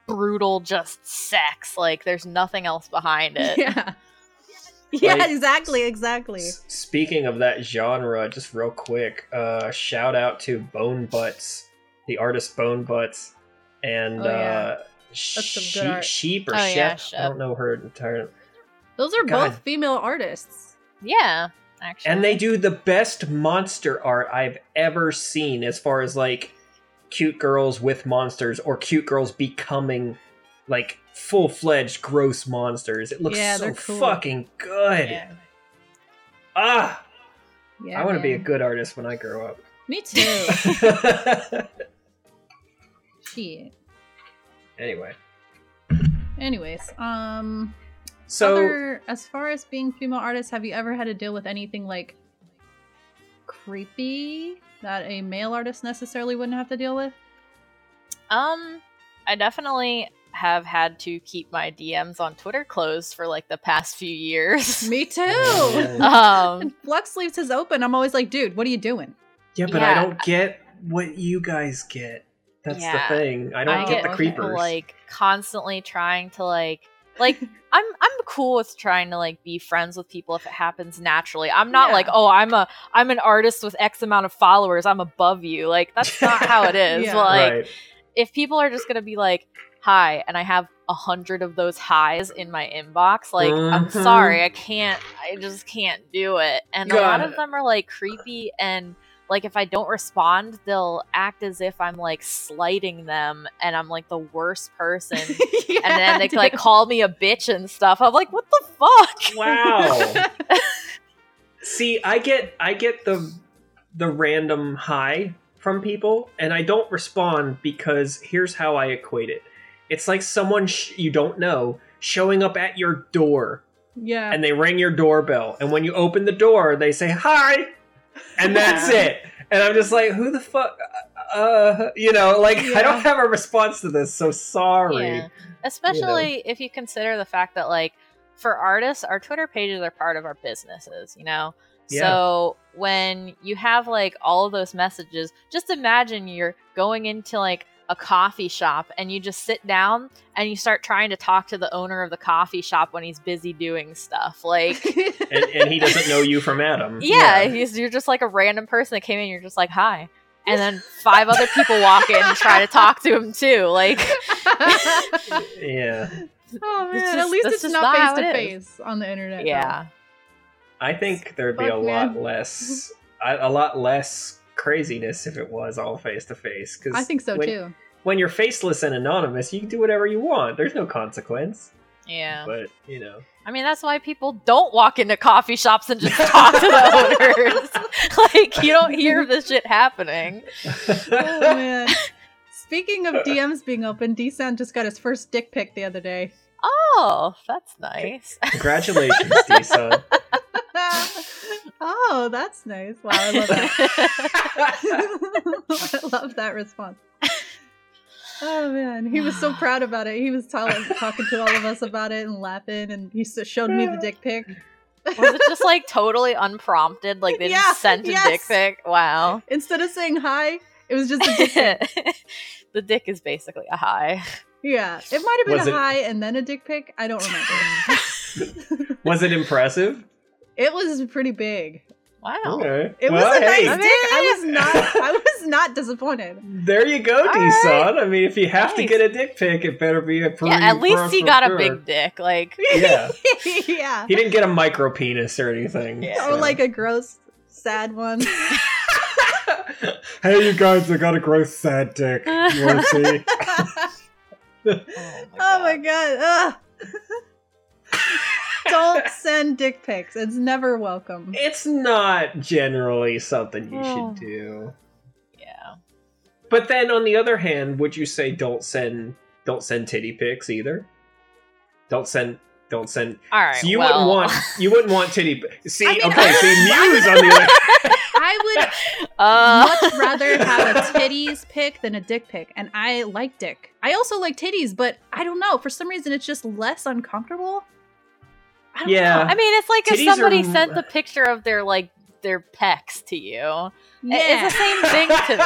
brutal just sex. Like there's nothing else behind it. Yeah. Yeah, Like, exactly, exactly. S- Speaking of that genre, just real quick, uh, shout out to Bone Butts, the artist Bone Butts, and Oh, yeah. uh, some good sheep, art. sheep or Oh, Shep. yeah, I don't know her entire. Those are God. both female artists. Yeah, actually. And they do the best monster art I've ever seen, as far as like cute girls with monsters or cute girls becoming like full fledged gross monsters. It looks Yeah, so cool. fucking good. Yeah. Ah, Yeah, I want to be a good artist when I grow up. Me too. Shit. anyway, Anyways, um, so other as far as being female artists, have you ever had to deal with anything like creepy that a male artist necessarily wouldn't have to deal with? Um, I definitely have had to keep my DMs on Twitter closed for like the past few years. Me too. Um, And Flux Sleeves is open. I'm always like, dude, what are you doing? yeah, but I don't get what you guys get. That's Yeah. the thing. I don't I get, get the okay. creepers. people like constantly trying to like like I'm I'm cool with trying to like be friends with people if it happens naturally. I'm not Yeah. like, "Oh, I'm a I'm an artist with X amount of followers. I'm above you." Like that's not how it is. Yeah. Like right. if people are just going to be like, "Hi," and I have a hundred of those highs in my inbox, like I'm Mhm. sorry, I can't I just can't do it. And a lot Got of them are like creepy and like if I don't respond, they'll act as if I'm like slighting them and I'm like the worst person. Yeah, and then they dude. like call me a bitch and stuff. I'm like, what the fuck? Wow. See, I get I get the the random hi from people, and I don't respond because here's how I equate it. It's like someone sh- you don't know showing up at your door, yeah. and they ring your doorbell, and when you open the door, they say hi, and that's it. And I'm just like, who the fuck? Uh, you know, like I don't have a response to this, so sorry. Yeah. Especially if you consider the fact that like for artists, our Twitter pages are part of our businesses, you know? Yeah. So when you have like all of those messages, just imagine you're going into like a coffee shop and you just sit down and you start trying to talk to the owner of the coffee shop when he's busy doing stuff. Like And, and he doesn't know you from Adam. yeah, He's, you're just like a random person that came in. You're just like, hi. And then five other people walk in and try to talk to him too. Like, yeah. oh man, It's at least it's not not face to face on the internet. though. yeah. I think there'd be Fuck, a lot man. less, a, a lot less craziness if it was all face to face. Because I think so when, too. When you're faceless and anonymous, you can do whatever you want. There's no consequence. Yeah. But you know, I mean, that's why people don't walk into coffee shops and just talk to the owners. like, you don't hear this shit happening. oh man. Speaking of DMs being open, D-Son just got his first dick pic the other day. Oh, that's nice. congratulations, D-Son. Oh, that's nice. Wow, I love that. I love that response. Oh man, he was so proud about it. He was telling, talking to all of us about it and laughing, and he s- showed me the dick pic. Was it just like totally unprompted? Like they Yeah, just sent a yes. dick pic? Wow. Instead of saying hi, it was just a dick pic. the dick is basically a high. Yeah, it might have been Was a it- hi and then a dick pic. I don't remember. Was it impressive? It was pretty big. Wow. Okay. It well, was a hey, nice dick. I was not. I was not disappointed. there you go, All D-Son. I mean, if you have to get a dick pic, it better be a pretty. Yeah, at least he for got a sure. big dick. Like, Yeah, yeah. he didn't get a micro penis or anything. Yeah. Or oh, like a gross, sad one. hey, you guys, I got a gross sad dick. You want to see? oh Oh my God. Don't send dick pics. It's never welcome. It's not generally something you Oh. should do. Yeah. But then, on the other hand, would you say don't send don't send titty pics either? Don't send don't send. All right. so you well, wouldn't want you wouldn't want titty. See, I mean, okay, see, Muse on the other. I would uh, much rather have a titties pic than a dick pic, and I like dick. I also like titties, but I don't know. For some reason, it's just less uncomfortable. I don't Yeah. know. I mean, it's like if Titties are somebody m- sent the picture of their like their pecs to you. yeah, It's the same thing to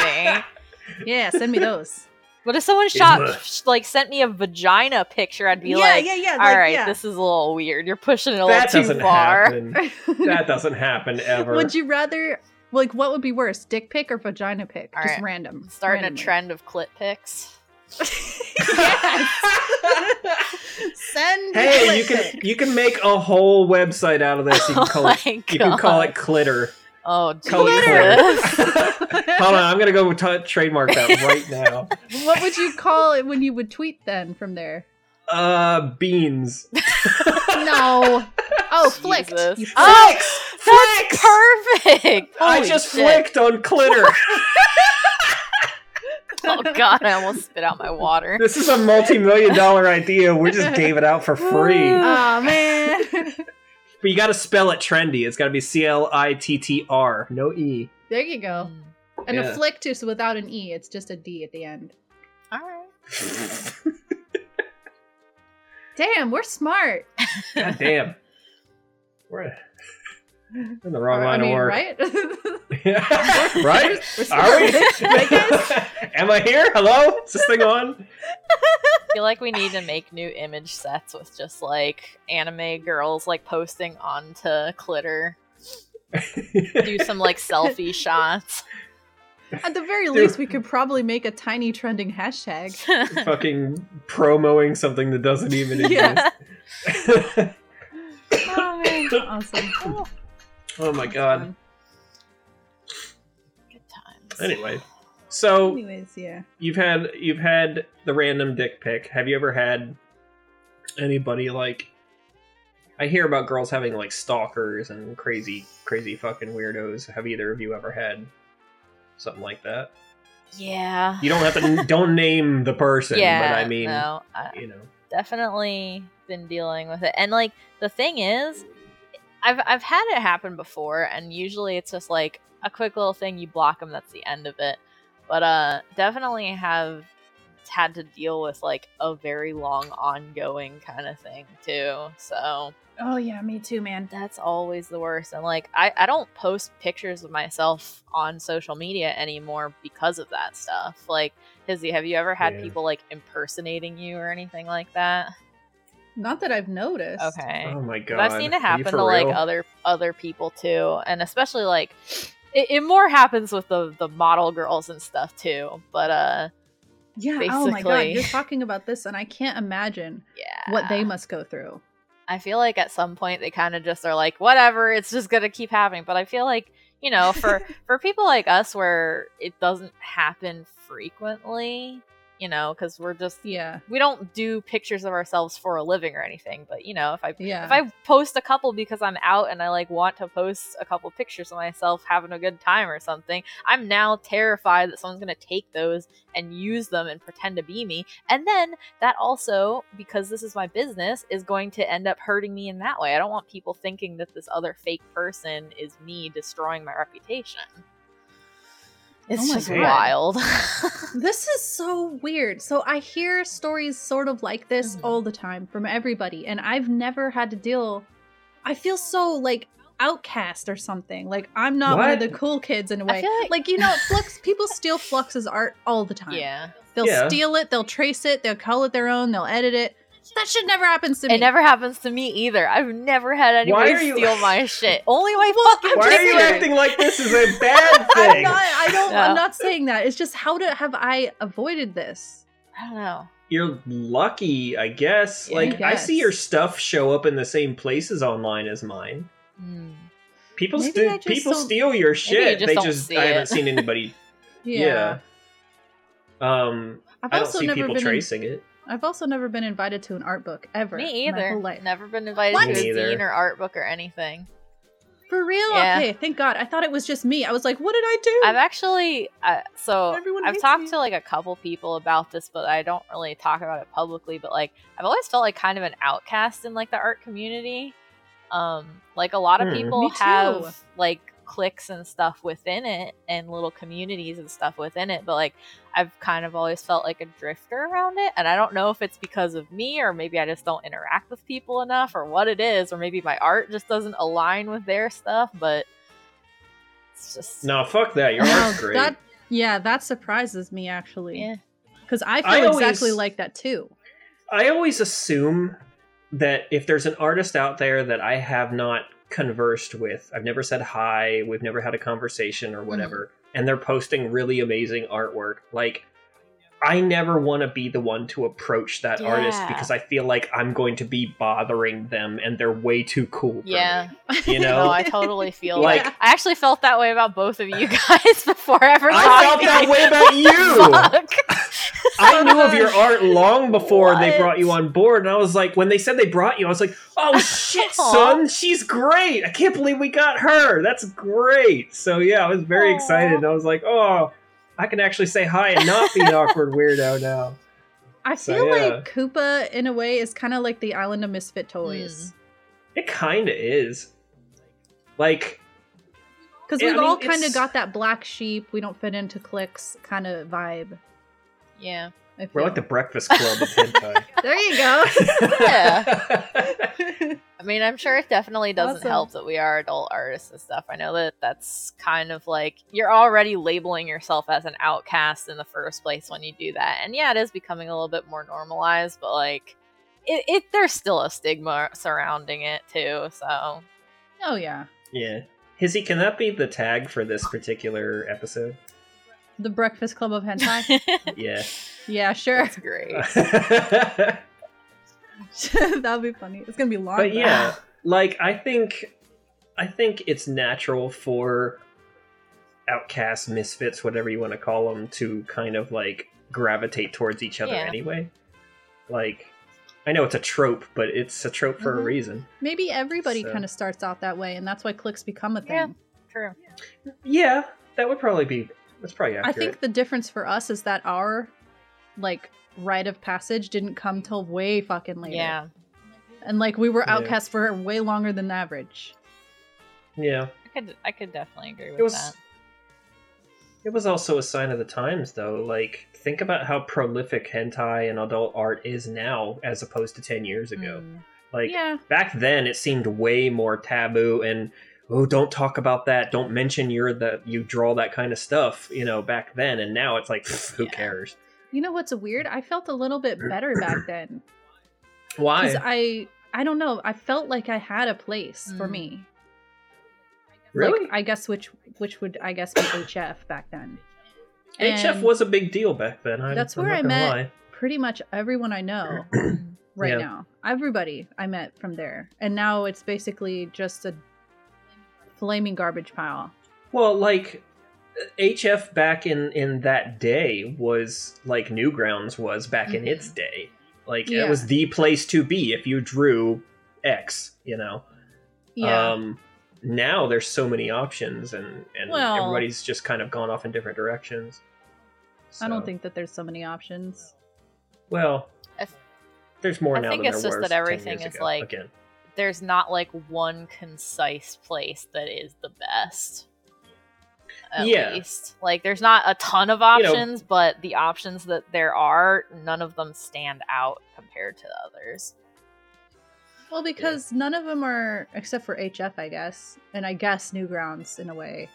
me. yeah. Send me those. But if someone shot like sent me a vagina picture, I'd be yeah, like, yeah, yeah. "All like, right, yeah. this is a little weird. You're pushing it a That little too far." happen. That doesn't happen ever. Would you rather like what would be worse, dick pic or vagina pic? All Just right. random. Starting randomly. a trend of clit pics. Yes. Send hey, clit you can you can make a whole website out of this. You can call oh it you can call it clitter. Oh, Call it Hold on, I'm gonna go t- trademark that right now. what would you call it when you would tweet then from there? Uh, beans. No. Oh, flicked. Jesus. You flicked. Oh, Flicks! that's perfect. I just shit. flicked on clitter. Oh god, I almost spit out my water. this is a multi-million dollar idea. We just gave it out for free. Oh man. But you got to spell it trendy. It's got to be C L I T T R, no E. there you go. Mm. And Yeah. a flick too, so without an E, it's just a D at the end. All right. Damn, we're smart. God damn. We're in the wrong Or, I line mean, of work. right? right? We're we? right. Am I here? Hello? Is this thing on? I feel like we need to make new image sets with just like anime girls like posting onto Clitter. Do some like selfie shots. At the very Dude. least, we could probably make a tiny trending hashtag. Fucking promoing something that doesn't even exist. Yeah. Oh man, awesome. Oh my god. Good times. Anyway, so Anyways, yeah. you've had you've had the random dick pic. Have you ever had anybody like? I hear about girls having like stalkers and crazy, crazy fucking weirdos. Have either of you ever had something like that? Yeah. You don't have to don't name the person, yeah. but I mean, no, I, you know, definitely been dealing with it. And like the thing is, I've I've had it happen before, and usually it's just like a quick little thing. You block them. That's the end of it. But uh, definitely have had to deal with like a very long, ongoing kind of thing too. So Oh yeah, me too, man. that's always the worst. And like I, I don't post pictures of myself on social media anymore because of that stuff. Like, Hizzy, have you ever had Yeah. people like impersonating you or anything like that? Not that I've noticed. Okay. oh my god, But I've seen it happen for to like real? other other people too, and especially like it, it more happens with the the model girls and stuff too. But uh, Yeah. Oh my god, Basically. you're talking about this, and I can't imagine yeah, what they must go through. I feel like at some point they kind of just are like, whatever, it's just gonna keep happening. But I feel like you know, for for people like us where it doesn't happen frequently, you know, because we're just Yeah. we don't do pictures of ourselves for a living or anything. But you know, if I Yeah. if I post a couple because I'm out and I like want to post a couple pictures of myself having a good time or something, I'm now terrified that someone's gonna take those and use them and pretend to be me. And then that also, because this is my business, is going to end up hurting me in that way. I don't want people thinking that this other fake person is me destroying my reputation. It's Oh just God. wild. This is so weird. So I hear stories sort of like this Mhm. all the time from everybody, and I've never had to deal. I feel so like outcast or something. Like I'm not one of the cool kids in a way. feel like- you know, Flux people steal Flux's art all the time. yeah. They'll Yeah. steal it, they'll trace it, they'll call it their own, they'll edit it. That shit never happens to me. It never happens to me either. I've never had anybody are you- steal my shit. Only my Well, fucking I'm Why are you kidding. acting like this is a bad thing? I'm not I don't No. I'm not saying that. It's just how to have I avoided this? I don't know. You're lucky, I guess. Yeah, like I I see your stuff show up in the same places online as mine. Hmm. People Maybe sti- I just people steal your shit. just they don't just see I haven't it. seen anybody. Yeah. yeah. Um, I've I don't also see never people been in- tracing it. I've also never been invited to an art book ever. Me in My either. whole life. Never been invited What? to a Me neither. zine or art book or anything. For real? Yeah. Okay, thank God. I thought it was just me. I was like, what did I do? I've actually uh, so Everyone I've talked me. to like a couple people about this, but I don't really talk about it publicly. But like I've always felt like kind of an outcast in like the art community. Um, like a lot of Hmm. people have like cliques and stuff within it and little communities and stuff within it, but like I've kind of always felt like a drifter around it, and I don't know if it's because of me or maybe I just don't interact with people enough or what it is, or maybe my art just doesn't align with their stuff, but. It's just No, fuck that. Your art's great. That yeah, that surprises me actually. yeah. Because I feel I always- exactly like that too. I always assume that if there's an artist out there that I have not conversed with, I've never said hi, we've never had a conversation or whatever, mm-hmm. And they're posting really amazing artwork, like I never want to be the one to approach that artist because I feel like I'm going to be bothering them and they're way too cool. Yeah. me, you know. No, I totally feel Like- like I actually felt that way about both of you guys before I ever I felt that way about you. Fuck. I knew of your art long before they brought you on board, and I was like, when they said they brought you, I was like, oh shit, son, she's great. I can't believe we got her. That's great. So yeah, I was very Aw. excited. I was like, oh, I can actually say hi and not be an awkward weirdo now. I So, feel yeah. like Koopa in a way is kind of like the island of misfit toys. Hmm. It kind of is. Like, Because we've mean, all kind of got that black sheep, we don't fit into cliques kind of vibe. Yeah. We're like the Breakfast Club of hentai. There you go. Yeah. I mean, I'm sure it definitely doesn't Awesome. help that we are adult artists and stuff. I know that that's kind of like you're already labeling yourself as an outcast in the first place when you do that. And yeah, it is becoming a little bit more normalized, but like it, it there's still a stigma surrounding it too. So oh yeah, yeah. Hizzy, can that be the tag for this particular episode? The Breakfast Club of hentai. Yeah. yeah, sure. that's great. That'll be funny. It's gonna be long. but though. yeah like i think i think it's natural for outcasts misfits whatever you want to call them to kind of like gravitate towards each other Yeah. anyway like i know it's a trope but it's a trope for Mhm. a reason maybe everybody So- kind of starts out that way, and that's why clicks become a thing. Yeah. True. yeah that would probably be that's probably I think the difference for us is that our like rite of passage didn't come till way fucking later. Yeah. and like we were Yeah. outcasts for way longer than average. yeah I could I could definitely agree with it was that. it was also a sign of the times though like think about how prolific hentai and adult art is now as opposed to 10 years ago Mm. like yeah, back then it seemed way more taboo and oh don't talk about that don't mention you're the you draw that kind of stuff you know back then and now it's like pff, who Yeah. cares you know what's weird? I felt a little bit better back then why because I I don't know. I felt like I had a place for Mm. me. really Like, I guess which which would I guess be HF back then. hf was a big deal back then I'm, That's I'm where I gonna met lie. pretty much everyone I know right Yeah. now. Everybody I met from there, and now it's basically just a flaming garbage pile. well like HF back in in that day was like Newgrounds was back in its day. Like Yeah. it was the place to be if you drew X, you know. Yeah. Um now there's so many options and and Well- everybody's just kind of gone off in different directions. I don't think that there's so many options. well there's more I now I think than it's there just that everything is ago. like- again. There's not like one concise place that is the best. At Yeah. least. Like there's not a ton of You know- options, but the options that there are, none of them stand out compared to others. Well, because none of them are, except for HF, I guess, and I guess Newgrounds in a way.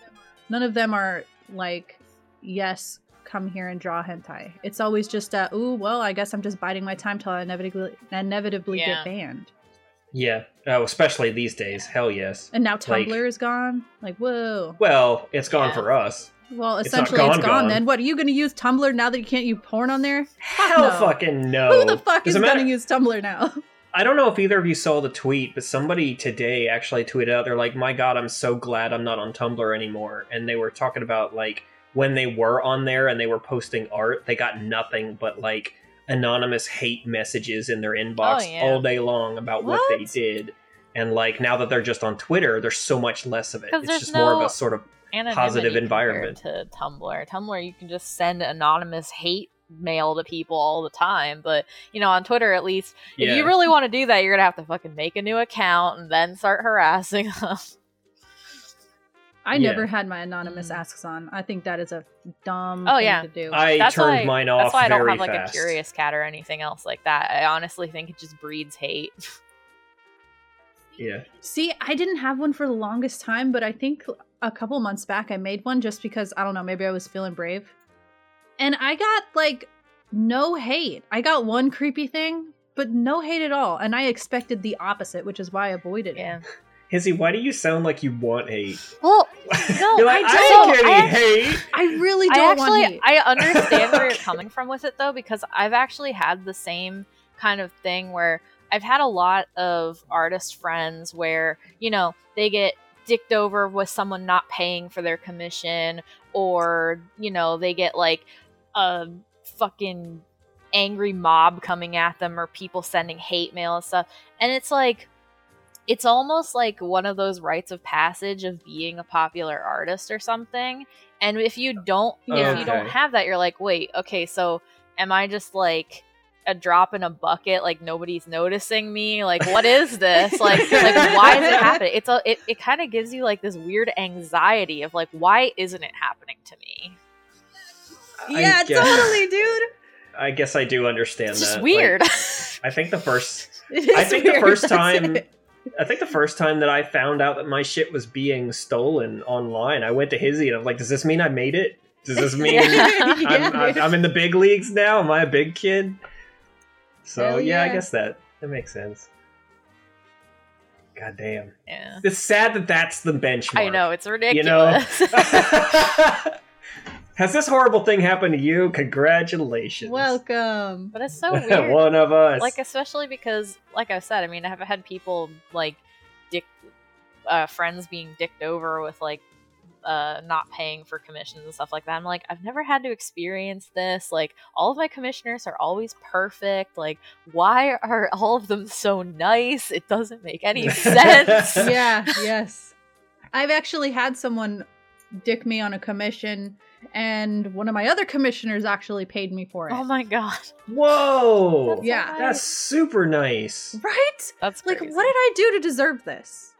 None of them are like, yes, come here and draw hentai. It's always just a, ooh, well, I guess I'm just biding my time till I inevitably inevitably Yeah. get banned. Yeah. Oh, especially these days. Hell yes. And now Like- Tumblr is gone. Like, whoa. Well, it's gone Yeah. for us. Well, essentially, it's, gone, gone, gone. Then what are you going to use Tumblr now that you can't use porn on there? Hell no. fucking no. Who the fuck is going to use Tumblr now? I don't know if either of you saw the tweet, but somebody today actually tweeted out, they're like, my god, I'm so glad I'm not on Tumblr anymore. And they were talking about, like, when they were on there and they were posting art, they got nothing but, like, anonymous hate messages in their inbox Oh, yeah. all day long about what? they did. And, like, now that they're just on Twitter, there's so much less of it. It's just more of a sort of. Positive environment. to Tumblr. Tumblr, you can just send anonymous hate mail to people all the time, but you know, on Twitter at least, if Yeah. you really want to do that, you're gonna have to fucking make a new account and then start harassing them. I Yeah. never had my anonymous Mm. asks on. I think that is a dumb Oh, thing yeah. to do. I That's turned why- mine off That's why I don't very have like fast. a curious cat or anything else like that. I honestly think it just breeds hate. Yeah. See, I didn't have one for the longest time, but I think a couple months back I made one just because I don't know, maybe I was feeling brave. And I got like no hate. I got one creepy thing, but no hate at all. And I expected the opposite, which is why I avoided yeah. it. Hizzy, why do you sound like you want hate? Well, No, like, I I, don't. didn't get I any hate. I really don't actually want hate. I understand where you're coming from with it though because I've actually had the same kind of thing where I've had a lot of artist friends where, you know, they get dicked over with someone not paying for their commission or, you know, they get like a fucking angry mob coming at them or people sending hate mail and stuff. And it's like it's almost like one of those rites of passage of being a popular artist or something. And if you don't if you don't have that, you're like, wait, okay, so am I just like a drop in a bucket like nobody's noticing me like what is this like like why is it happening it's a it, it kind of gives you like this weird anxiety of like why isn't it happening to me I yeah, guess- totally, dude. I guess I do understand it's that. just Like, weird I think the first It is I think the first time it. I think the first time that I found out that my shit was being stolen online, I went to Hizzy and I'm like, does this mean I made it? Does this mean Yeah. Yeah, I'm, I'm. I'm in the big leagues now? Am I a big kid? So Hell yeah, I guess that that makes sense. God damn. yeah It's sad that that's the benchmark. i know it's You ridiculous know? Has this horrible thing happened to you? Congratulations. Welcome. but it's so weird One of us. like especially because like i said i mean i've had people like dick uh, friends being dicked over with like uh, not paying for commissions and stuff like that. I'm like, I've never had to experience this. Like, all of my commissioners are always perfect. Like, why are all of them so nice? It doesn't make any sense. yeah, yes. I've actually had someone dick me on a commission, and one of my other commissioners actually paid me for it. Oh my god. Whoa. That's Yeah. so That's super nice. right? That's Like, what did I do to deserve this?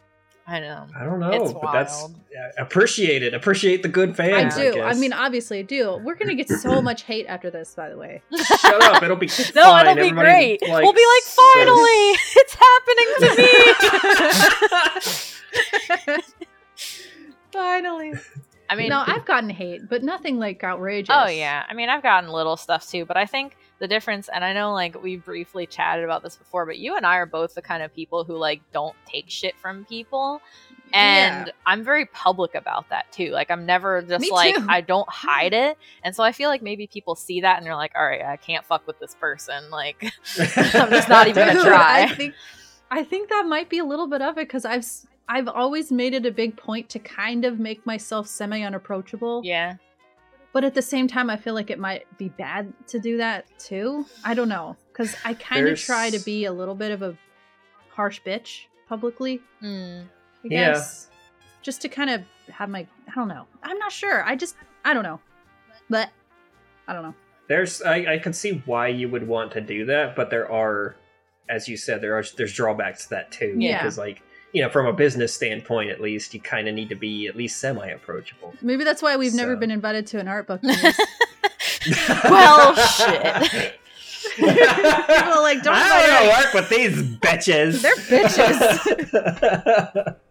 I know. I don't know, It's but that's yeah, appreciate it. Appreciate the good fans. I do. I, guess. mean, obviously, I do. We're gonna get so much hate after this, by the way. shut up. It'll be No, fine. it'll be Everybody, great. like, we'll be like, says- finally, it's happening to me. Finally. I mean, no, I've gotten hate, but nothing like outrageous. Oh yeah. I mean, I've gotten little stuff too, but I think the difference and I know like we briefly chatted about this before, but you and I are both the kind of people who like don't take shit from people. And Yeah. I'm very public about that too. Like I'm never just Me like too. I don't hide it. And so I feel like maybe people see that and they're like, "All right, I can't fuck with this person." Like I'm just not even gonna try. I think, I think that might be a little bit of it because I've I've always made it a big point to kind of make myself semi unapproachable. Yeah. But at the same time, I feel like it might be bad to do that too. I don't know. Because I kind of try to be a little bit of a harsh bitch publicly. Hmm. I Yeah. Just to kind of have my. I don't know. I'm not sure. I just. I don't know. But. I don't know. There's I, I can see why you would want to do that, but there are, as you said, there are there's drawbacks to that too. Yeah. Because like you know, from a business standpoint, at least, you kind of need to be at least semi approachable. Maybe that's why we've never been invited to an art book. well, shit. People are like, don't I invite don't her. work with these bitches. They're bitches.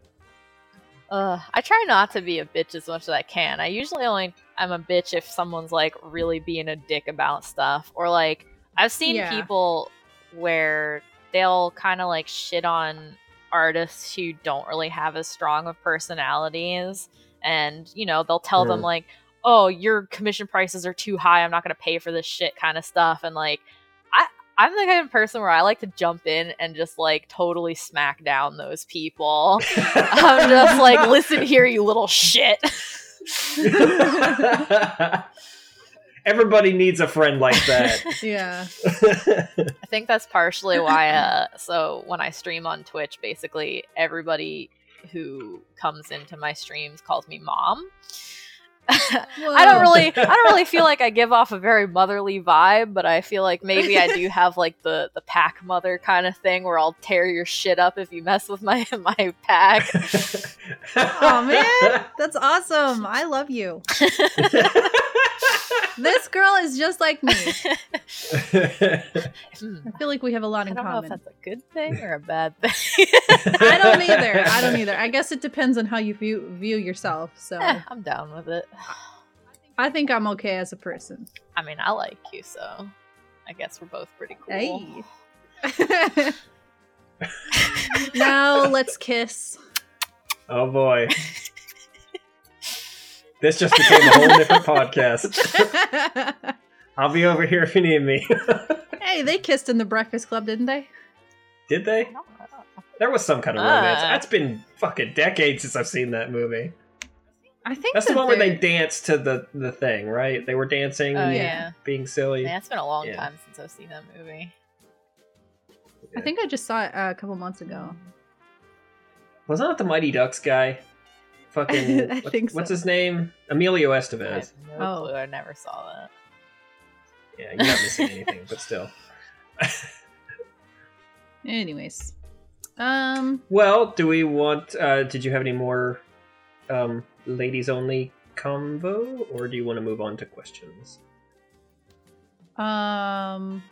Uh, I try not to be a bitch as much as I can. I usually only I'm a bitch if someone's like really being a dick about stuff, or like I've seen Yeah. people where they'll kind of like shit on artists who don't really have as strong of personalities, and you know they'll tell them Mm. like, "Oh, your commission prices are too high. I'm not gonna pay for this shit," kind of stuff, and like. I, I'm the kind of person where I like to jump in and just like totally smack down those people. I'm just like, listen here, you little shit. Everybody needs a friend like that. yeah. I think that's partially why. Uh, so when I stream on Twitch, basically everybody who comes into my streams calls me mom. I don't really, I don't really feel like I give off a very motherly vibe, but I feel like maybe I do have like the the pack mother kind of thing where I'll tear your shit up if you mess with my my pack. Oh man, that's awesome. I love you. This girl is just like me. Hmm. I feel like we have a lot I in don't know if common. that's a good thing or a bad thing. I don't either. I don't either. I guess it depends on how you view view yourself. So Eh, I'm down with it. I think I'm okay as a person. I mean, I like you, so I guess we're both pretty cool. Hey. now let's kiss. oh boy. This just became a whole different podcast. I'll be over here if you need me. hey, they kissed in the Breakfast Club, didn't they? Did they? don't- I don't- There was some kind of romance. Ah. That's been fucking decades since I've seen that movie. I think That's the that one where they they're- dance to the the thing, right? They were dancing, Oh yeah. being silly. Man, it's been a long Yeah. time since I've seen that movie. I think I just saw it uh, a couple months ago. Wasn't that the Mighty Ducks guy? Fucking, I what- think what's his name? Emilio I Estevez. no Oh. clue. I never saw that. Yeah, you're not missing anything, but still. Anyways, um, Well, do we want? uh Did you have any more um ladies only combo, or do you want to move on to questions? um,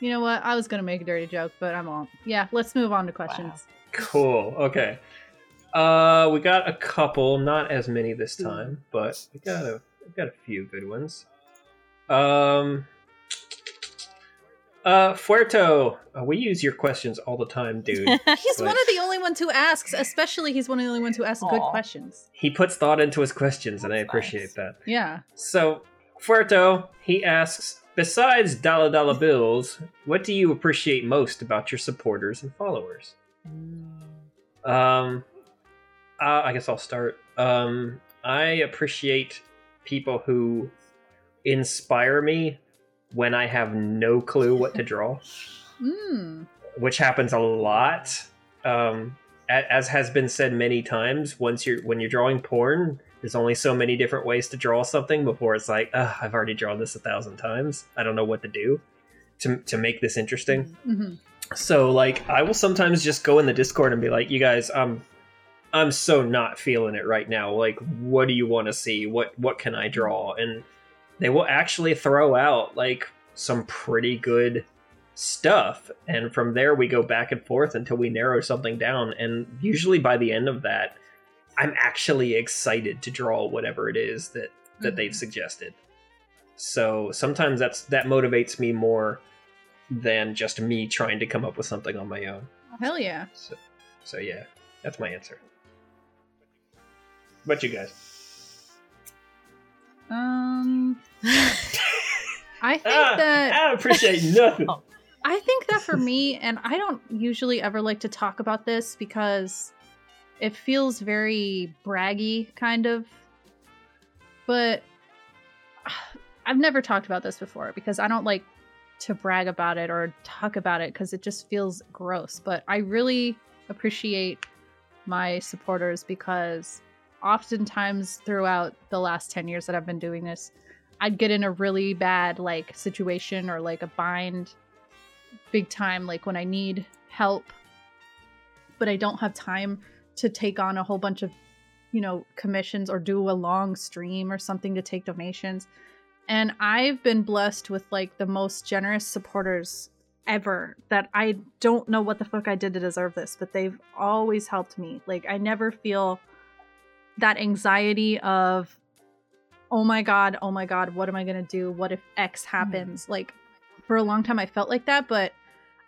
you know what? I was gonna make a dirty joke, but I won't. Yeah, let's move on to questions. Cool. Okay. Uh, we got a couple, not as many this time, but we got a we got a few good ones. Um. Uh, Fuerto, uh, we use your questions all the time, dude. He's But- one of the only ones who asks, especially he's one of the only ones who asks good questions. he puts thought into his questions, and I appreciate nice. that. Yeah. So, Fuerto, he asks, besides dollar dollar bills, what do you appreciate most about your supporters and followers? Um, uh, I guess I'll start. Um, I appreciate people who inspire me when I have no clue what to draw, Mm. which happens a lot. Um, as has been said many times, once you're when you're drawing porn, there's only so many different ways to draw something before it's like, Ugh, I've already drawn this a thousand times. I don't know what to do to to make this interesting. hmm So like I will sometimes just go in the Discord and be like, "You guys, I'm I'm so not feeling it right now. Like what do you want to see? What what can I draw?" And they will actually throw out like some pretty good stuff and from there we go back and forth until we narrow something down and usually by the end of that I'm actually excited to draw whatever it is that that they've mm-hmm. suggested. So sometimes that's that motivates me more than just me trying to come up with something on my own. Hell yeah. So, so yeah, that's my answer. What you guys? Um, I think Ah, that I appreciate nothing. I think that for me, and I don't usually ever like to talk about this because it feels very braggy, kind of. But I've never talked about this before because I don't like to brag about it or talk about it because it just feels gross. But I really appreciate my supporters because oftentimes throughout the last 10 years that I've been doing this, I'd get in a really bad like situation or like a bind big time like when I need help but I don't have time to take on a whole bunch of you know commissions or do a long stream or something to take donations and I've been blessed with like the most generous supporters ever that I don't know what the fuck I did to deserve this, but they've always helped me. Like I never feel that anxiety of oh my god, oh my god, what am I going to do? What if X hmm. happens? Mm. Like for a long time I felt like that, but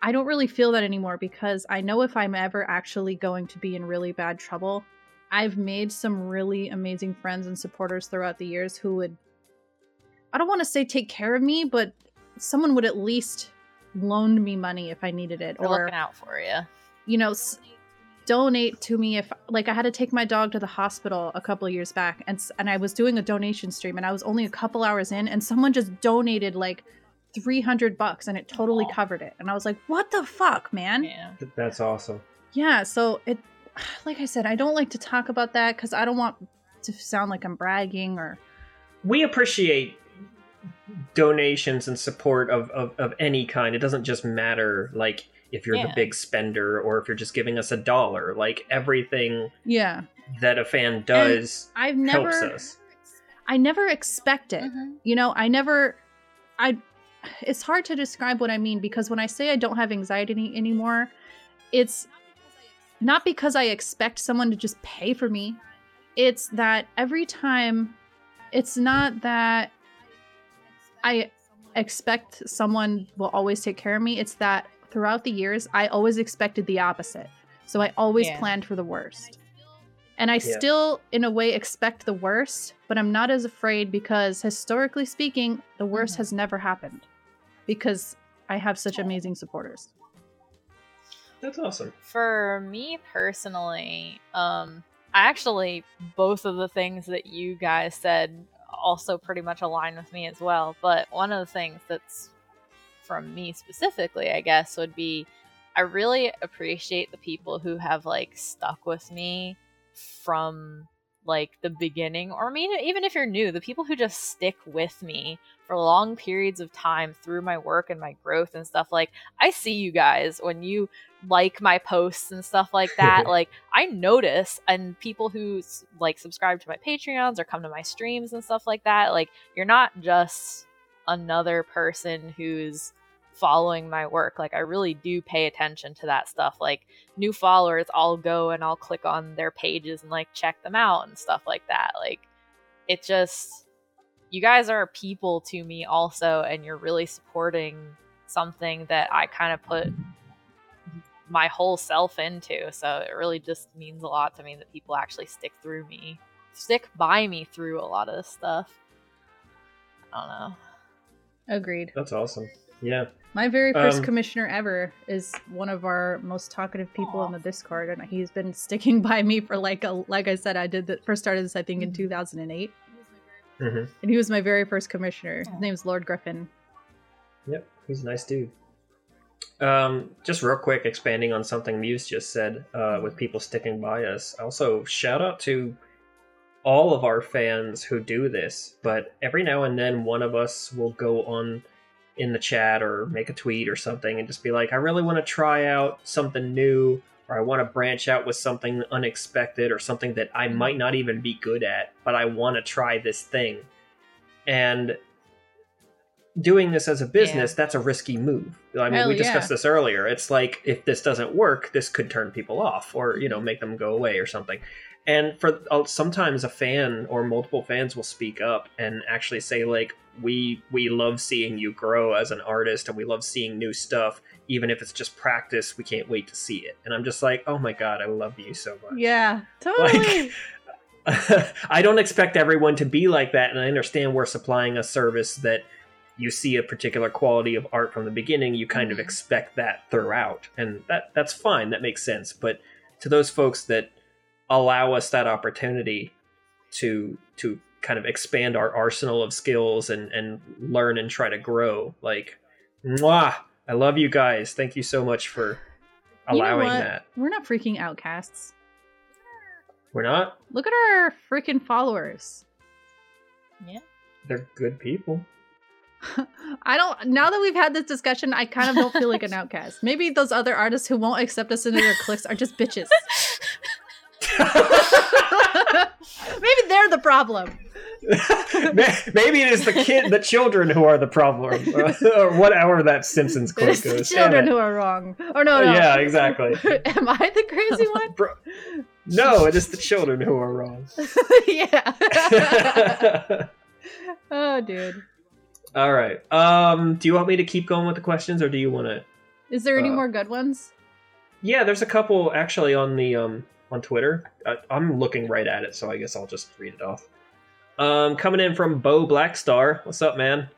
I don't really feel that anymore because I know if I'm ever actually going to be in really bad trouble, I've made some really amazing friends and supporters throughout the years who would I don't want to say take care of me, but someone would at least loan me money if I needed it They're or looking out for you. You know, donate to me if like I had to take my dog to the hospital a couple years back and and I was doing a donation stream and I was only a couple hours in and someone just donated like 300 bucks and it totally Aww. covered it. And I was like, "What the fuck, man?" Yeah. That's awesome. Yeah, so it like I said, I don't like to talk about that cuz I don't want to sound like I'm bragging or we appreciate donations and support of, of, of any kind. It doesn't just matter like if you're yeah. the big spender or if you're just giving us a dollar. Like everything yeah that a fan does and I've never, helps us. I never expect it. Mm-hmm. You know, I never I it's hard to describe what I mean because when I say I don't have anxiety any, anymore, it's not because I expect someone to just pay for me. It's that every time it's not that I expect someone will always take care of me. It's that throughout the years, I always expected the opposite. So I always yeah. planned for the worst. And I yeah. still, in a way, expect the worst, but I'm not as afraid because historically speaking, the worst mm-hmm. has never happened because I have such amazing supporters. That's awesome. For me personally, um, I actually, both of the things that you guys said also pretty much align with me as well. But one of the things that's from me specifically, I guess, would be I really appreciate the people who have like stuck with me from like the beginning or I mean even if you're new the people who just stick with me for long periods of time through my work and my growth and stuff like I see you guys when you like my posts and stuff like that like I notice and people who like subscribe to my Patreons or come to my streams and stuff like that like you're not just another person who's following my work. Like I really do pay attention to that stuff. Like new followers, I'll go and I'll click on their pages and like check them out and stuff like that. Like it just you guys are people to me also and you're really supporting something that I kind of put my whole self into. So it really just means a lot to me that people actually stick through me, stick by me through a lot of this stuff. I don't know. Agreed. That's awesome. Yeah. My very first um, commissioner ever is one of our most talkative people in the Discord, and he's been sticking by me for like a like I said, I did the first started this I think in mm-hmm. 2008, mm-hmm. and he was my very first commissioner. His name's Lord Griffin. Yep, he's a nice dude. Um, just real quick, expanding on something Muse just said, uh, with people sticking by us. Also, shout out to all of our fans who do this, but every now and then one of us will go on in the chat or make a tweet or something and just be like, I really want to try out something new or I want to branch out with something unexpected or something that I might not even be good at, but I want to try this thing. And doing this as a business, yeah. that's a risky move. I mean, Hell we discussed yeah. this earlier. It's like if this doesn't work, this could turn people off or, you know, make them go away or something. And for uh, sometimes a fan or multiple fans will speak up and actually say like, we we love seeing you grow as an artist and we love seeing new stuff. Even if it's just practice we can't wait to see it. And i'm just like oh my god i love you so much. Yeah totally. Like, i don't expect everyone to be like that. And i understand we're supplying a service that you see a particular quality of art from the beginning. You kind mm-hmm. of expect that throughout. And that that's fine. That makes sense. But to those folks that allow us that opportunity to to kind of expand our arsenal of skills and and learn and try to grow. Like, mwah! I love you guys. Thank you so much for You know allowing that. We're not freaking outcasts. We're not. Look at our freaking followers. Yeah they're good people. I don't. Now that we've had this discussion, I kind of don't feel like an outcast. Maybe those other artists who won't accept us into their cliques are just bitches. Maybe they're the problem. Maybe it is the kid, the children who are the problem, or whatever that Simpsons quote It's the goes. children who are wrong. Or no, no. Yeah, exactly. Am I the crazy one? Bro- No, it is the children who are wrong. yeah. oh, dude. All right. Um, do you want me to keep going with the questions, or do you want to? Is there any Uh, more good ones? Yeah, there's a couple actually on the um on Twitter. I, I'm looking right at it, so I guess I'll just read it off. Um, coming in from Bo Blackstar. What's up, man?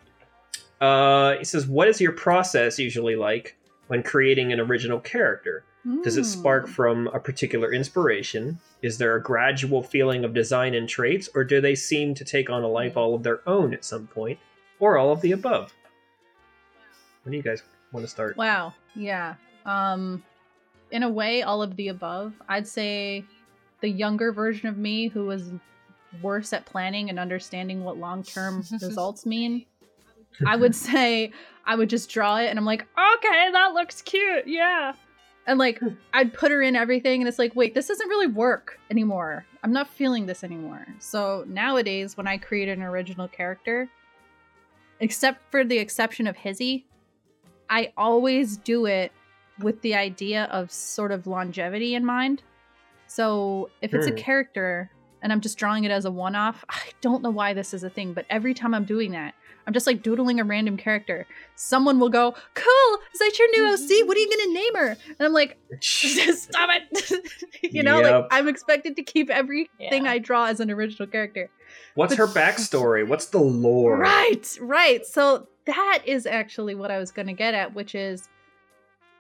Uh, he says, "What is your process usually like when creating an original character? Does it spark Hmm. from a particular inspiration? Is there a gradual feeling of design and traits, or do they seem to take on a life all of their own at some point, or all of the above? When do you guys want to start? Wow. Yeah. Um in a way all of the above. I'd say the younger version of me who was worse at planning and understanding what long-term results mean. I would say I would just draw it and I'm like, "Okay, that looks cute. Yeah." And like I'd put her in everything and it's like, "Wait, this doesn't really work anymore. I'm not feeling this anymore." So nowadays when I create an original character, except for the exception of Hizzy, I always do it with the idea of sort of longevity in mind. So if it's a character and I'm just drawing it as a one off, I don't know why this is a thing, but every time I'm doing that, I'm just like doodling a random character. Someone will go, Cool, is that your new OC? What are you gonna name her? And I'm like, Stop it. you know, like I'm expected to keep everything Yeah. I draw as an original character. What's But- her backstory? What's the lore? Right, right. So that is actually what I was going to get at, which is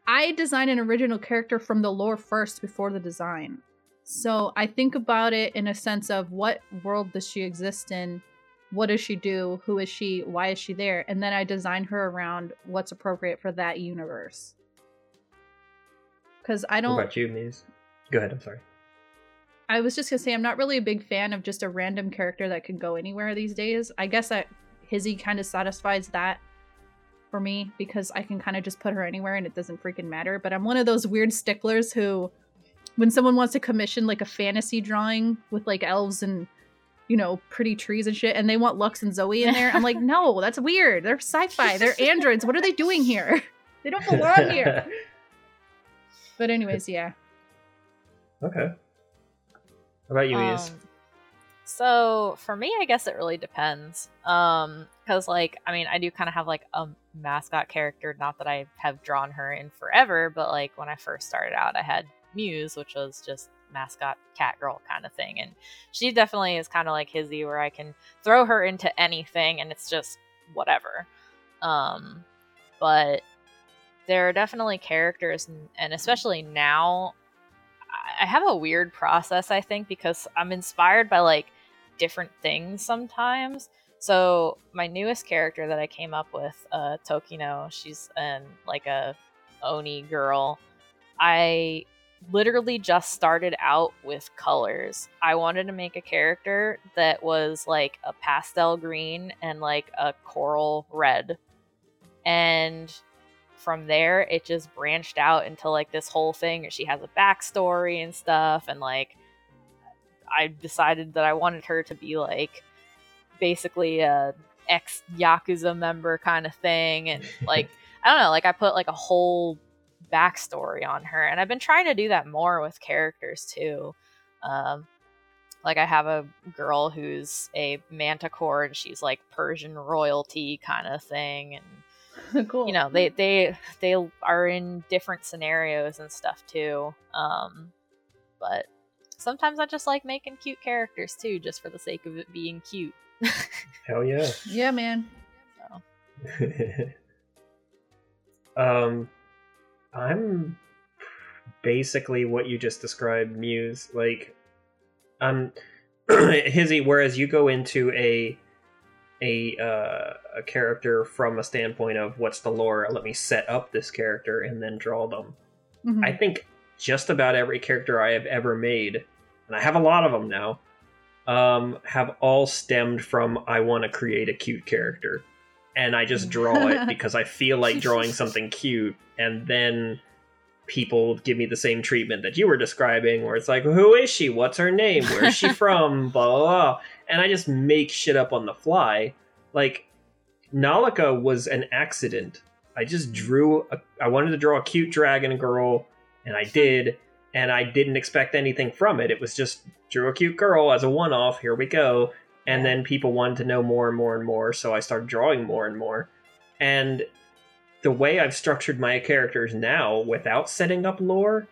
I design an original character from the lore first before the design. So I think about it in a sense of what world does she exist in? What does she do? Who is she? Why is she there? And then I design her around what's appropriate for that universe. Because I don't. about you, Muse? Go ahead. I'm sorry. I was just gonna say I'm not really a big fan of just a random character that can go anywhere these days. I guess that Hizzy kind of satisfies that for me because I can kind of just put her anywhere and it doesn't freaking matter. But I'm one of those weird sticklers who, when someone wants to commission like a fantasy drawing with like elves and you know pretty trees and shit, and they want Lux and Zoe in there, I'm like, no, that's weird. They're sci-fi. They're androids. What are they doing here? They don't belong here. But anyways, yeah. okay. How about you, Muse? Um, so for me, I guess it really depends. Um, because like I mean, I do kind of have like a mascot character. Not that I have drawn her in forever, but like when I first started out, I had Muse, which was just mascot cat girl kind of thing, and she definitely is kind of like Hizzy, where I can throw her into anything, and it's just whatever. Um, but there are definitely characters, and- especially now, I have a weird process, I think, because I'm inspired by like different things sometimes. So my newest character that I came up with, uh, Tokino, she's an like a Oni girl. I literally just started out with colors. I wanted to make a character that was like a pastel green and like a coral red. And from there it just branched out into like this whole thing she has a backstory and stuff and like i decided that i wanted her to be like basically a ex yakuza member kind of thing and like i don't know like i put like a whole backstory on her and i've been trying to do that more with characters too um like i have a girl who's a manticore and she's like persian royalty kind of thing and cool. you know they they they are in different scenarios and stuff too um but sometimes i just like making cute characters too just for the sake of it being cute Hell yeah. Yeah, man. um, I'm basically what you just described, Muse. Like, um hizzy whereas you go into a a uh, a character from a standpoint of what's the lore let me set up this character and then draw them Mhm. i think just about every character i have ever made and i have a lot of them now um have all stemmed from i want to create a cute character. And i just draw it because i feel like drawing something cute and then people give me the same treatment that you were describing where it's like who is she? What's her name? Where's she from? Blah blah blah. And i just make shit up on the fly. Like nalika was an accident. I just drew a, i wanted to draw a cute dragon girl and i did and i didn't expect anything from it it was just drew a cute girl as a one-off here we go and then people wanted to know more and more and more so i started drawing more and more and the way I've structured my characters now without setting up lore,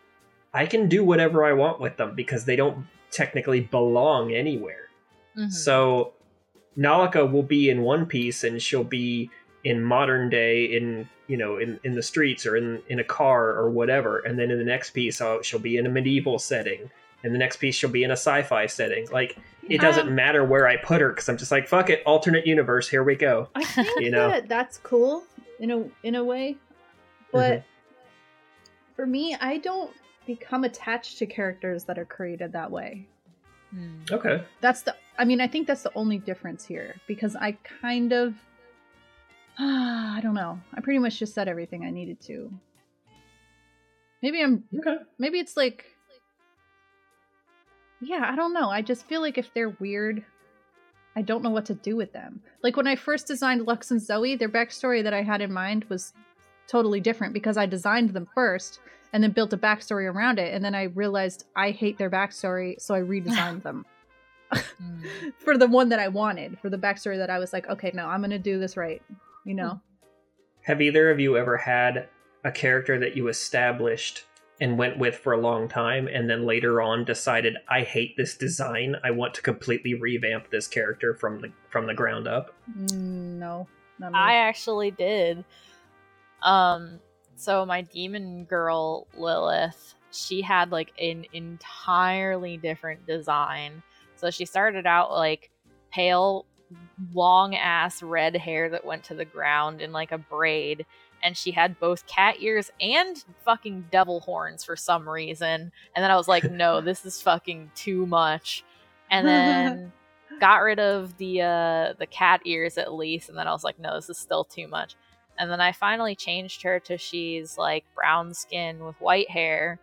I can do whatever I want with them because they don't technically belong anywhere. Mhm. So Nalika will be in one piece and she'll be in modern day in you know in, in the streets or in, in a car or whatever and then in the next piece uh, she'll be in a medieval setting and the next piece she'll be in a sci-fi setting like it doesn't Um, matter where i put her because i'm just like fuck it alternate universe here we go I think you know? that that's cool in a in a way, but Mhm. for me, I don't become attached to characters that are created that way. Hmm. okay That's the. I mean, I think that's the only difference here because I kind of. I don't know. I pretty much just said everything I needed to. Maybe I'm. okay Maybe it's like. Yeah, I don't know. I just feel like if they're weird, I don't know what to do with them. Like when I first designed Lux and Zoe, their backstory that I had in mind was totally different because I designed them first and then built a backstory around it. And then I realized I hate their backstory, so I redesigned them Hmm. for the one that I wanted, for the backstory that I was like, okay, no, I'm going to do this right. You know? Have either of you ever had a character that you established and went with for a long time and then later on decided I hate this design. I want to completely revamp this character from the from the ground up? Mm, no. Not. I actually did. Um, so my demon girl Lilith, she had like an entirely different design. So she started out like pale, long ass red hair that went to the ground in like a braid, and she had both cat ears and fucking devil horns for some reason. And then I was like, no, this is fucking too much. And then got rid of the uh the cat ears at least and then I was like no this is still too much and then I finally changed her to she's like brown skin with white hair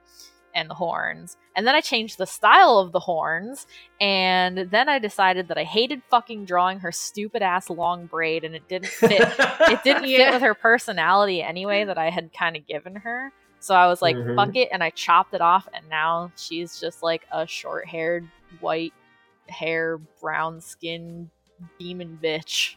and the horns and then I changed the style of the horns and then I decided that I hated fucking drawing her stupid ass long braid and it didn't fit it didn't fit Yeah. with her personality anyway that I had kind of given her so I was like Mhm. fuck it and I chopped it off and now she's just like a short-haired white hair, brown skin demon bitch.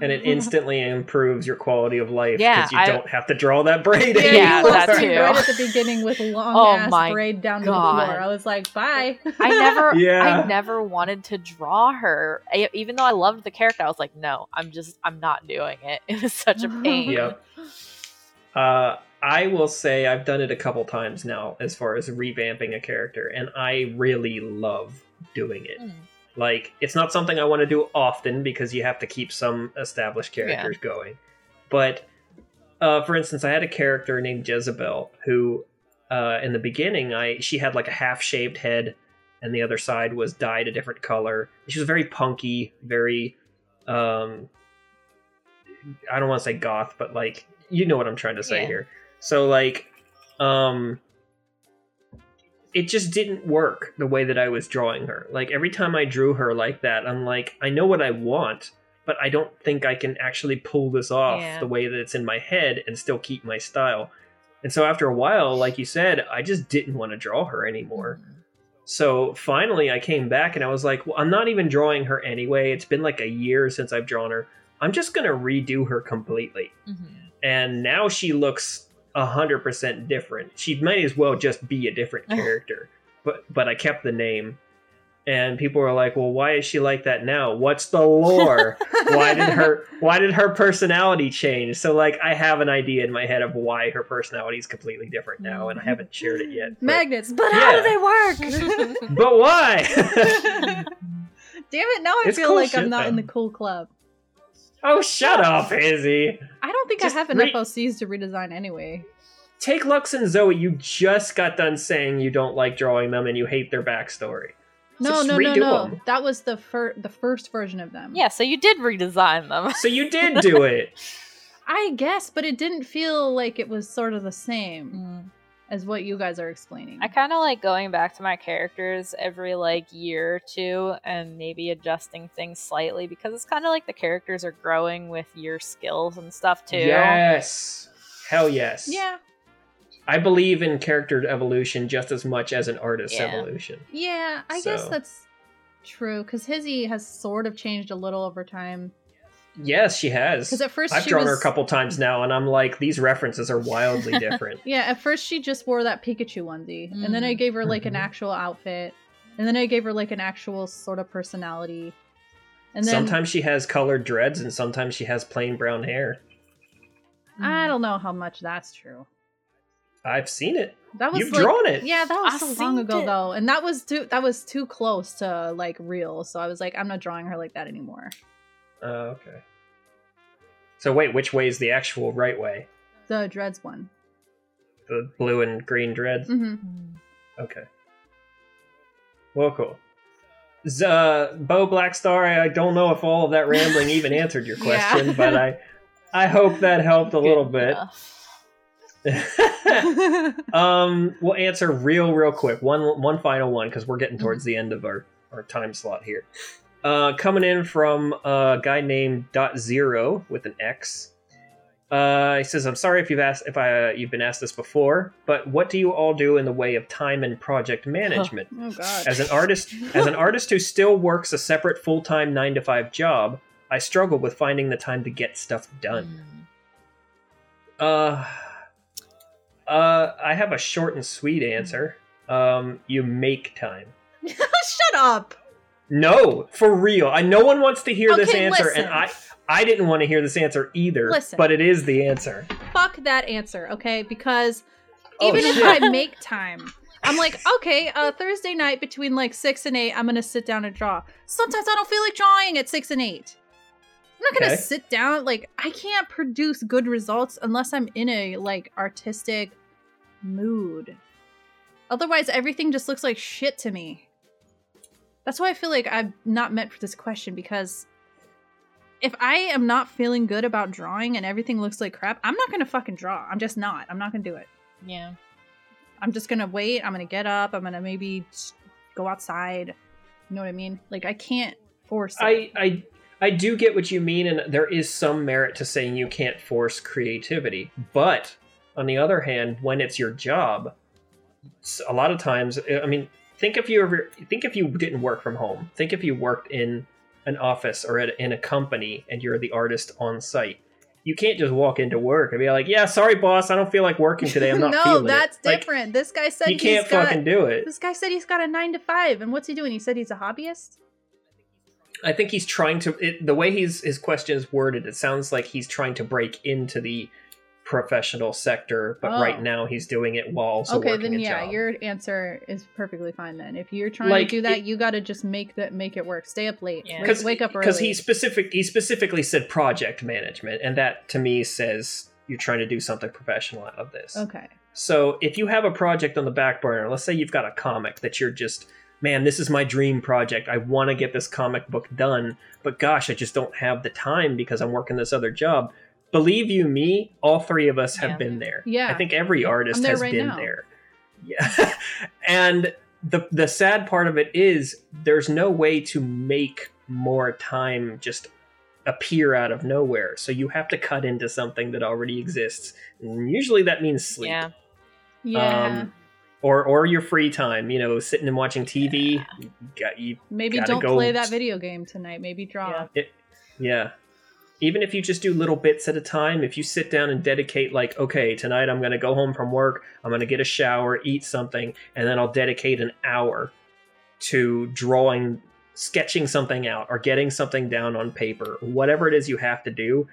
And it instantly improves your quality of life Yeah, because you I- don't have to draw that braid Yeah, Yeah, you anymore. lost that too. right at the beginning with long Oh ass my braid down to God. the floor. I was like, bye. I never, Yeah. I never wanted to draw her, I, even though I loved the character. I was like, no, I'm just, I'm not doing it. It was such a pain. Yep. Uh, I will say I've done it a couple times now as far as revamping a character, and I really love doing it. Mm. Like, it's not something I want to do often because you have to keep some established characters going. But, uh, for instance, I had a character named Jezebel who, uh, in the beginning, I she had like a half shaved head, and the other side was dyed a different color. She was very punky, very, um, I don't want to say goth, but like you know what I'm trying to say Yeah. here. So like, um, it just didn't work the way that I was drawing her. Like every time I drew her like that, I'm like, I know what I want, but I don't think I can actually pull this off Yeah. the way that it's in my head and still keep my style. And so after a while, like you said, I just didn't want to draw her anymore. So finally, I came back and I was like, well, I'm not even drawing her anyway. It's been like a year since I've drawn her. I'm just going to redo her completely. Mhm. And now she looks 100% different. She might as well just be a different character. but but I kept the name. and people were like, "Well, why is she like that now? What's the lore? why did her why did her personality change?" So like I have an idea in my head of why her personality is completely different now and I haven't shared it yet. but- Magnets, but how do they work? But why? Damn it! Now I It's feel cool like shit, I'm not in the cool club. Oh, shut up, Izzy. I don't think Just I have enough re- OCs to redesign anyway. Take Lux and Zoe. You just got done saying you don't like drawing them and you hate their backstory. No, Just no, no, redo no. 'em. That was the fir- the first version of them. yeah, so you did redesign them. So you did do it. I guess, but it didn't feel like it was sort of the same Mm. As what you guys are explaining. I kind of like going back to my characters every like year or two and maybe adjusting things slightly because it's kind of like the characters are growing with your skills and stuff too. Yes. Hell yes. yeah, I believe in character evolution just as much as an artist's Yeah. evolution. yeah. I guess that's true because Hizzy has sort of changed a little over time. Yes, she has. Because at 1st I've she drawn was her a couple times now, and I'm like, these references are wildly different. yeah. At first she just wore that Pikachu onesie, and then I Mm. gave her like an Mhm. actual outfit, and then I gave her like an actual sort of personality. And then sometimes she has colored dreads, and sometimes she has plain brown hair. I don't know how much that's true. I've seen it. That was You've like, drawn it. Yeah, that was I so long ago it. though, and that was too that was too close to like real. So I was like, I'm not drawing her like that anymore. Oh, okay. So wait, which way is the actual right way? The dreads one. The blue and green dreads. hmm Mm. Okay. Well, cool. Z- uh, Bo Blackstar, I don't know if all of that rambling even answered your Yeah. question, but I, I hope that helped a little bit. um, we'll answer real, real quick. One, one final one because we're getting towards the end of our our time slot here. Uh, coming in from a guy named Dot Zero with an X. Uh, he says, "I'm sorry if you've asked if I uh, you've been asked this before, but what do you all do in the way of time and project management? Oh. As an artist, as an artist who still works a separate full time nine to five job, I struggle with finding the time to get stuff done. Mm. Uh, uh, I have a short and sweet answer. Um, you make time. Shut up. No, for real. I no one wants to hear this answer, listen. and I I didn't want to hear this answer either. Listen. but it is the answer. Fuck that answer, okay? Because Oh, even if. I make time, I'm like, okay, uh, Thursday night between like six and eight, I'm gonna sit down and draw. Sometimes I don't feel like drawing at six and eight. I'm not gonna Okay. sit down. Like, I can't produce good results unless I'm in a like artistic mood. Otherwise, everything just looks like shit to me. That's why I feel like I'm not meant for this question because if I am not feeling good about drawing and everything looks like crap, I'm not gonna fucking draw. I'm just not. I'm not gonna do it. Yeah. I'm just gonna wait. I'm gonna get up. I'm gonna maybe go outside. You know what I mean? Like I can't force it. I I I do get what you mean, and there is some merit to saying you can't force creativity. But on the other hand, when it's your job, a lot of times, I mean, think if you ever think if you didn't work from home. Think if you worked in an office or at, in a company and you're the artist on site. You can't just walk into work and be like, "Yeah, sorry, boss, I don't feel like working today. I'm not no, feeling that's it." Like, different. this guy said you can't he's got, fucking do it. This guy said he's got a nine to five, and what's he doing? He said he's a hobbyist. I think he's trying to. It, the way he's his question is worded, it sounds like he's trying to break into the professional sector, but Oh. right now he's doing it while also okay, working then a yeah, job. your answer is perfectly fine. Then if you're trying Like, to do that, it- you got to just make that make it work. Stay up late. Yeah. Wake, because wake up early. because he specific he specifically said project management, and that to me says you're trying to do something professional out of this. okay. So if you have a project on the back burner, let's say you've got a comic that you're just, man, this is my dream project. I want to get this comic book done, but gosh, I just don't have the time because I'm working this other job. Believe you me, all three of us have Yeah. been there. Yeah. I think every artist has right been now. there. Yeah. and the the sad part of it is there's no way to make more time just appear out of nowhere. So you have to cut into something that already exists. And usually that means sleep Yeah. Yeah. um, or or your free time. You know, sitting and watching TV. You got you. Maybe don't go- play that video game tonight. Maybe draw. Yeah. Yeah. Even if you just do little bits at a time, if you sit down and dedicate, like, okay, tonight I'm going to go home from work, I'm going to get a shower, eat something, and then I'll dedicate an hour to drawing sketching something out or getting something down on paper whatever it is you have to do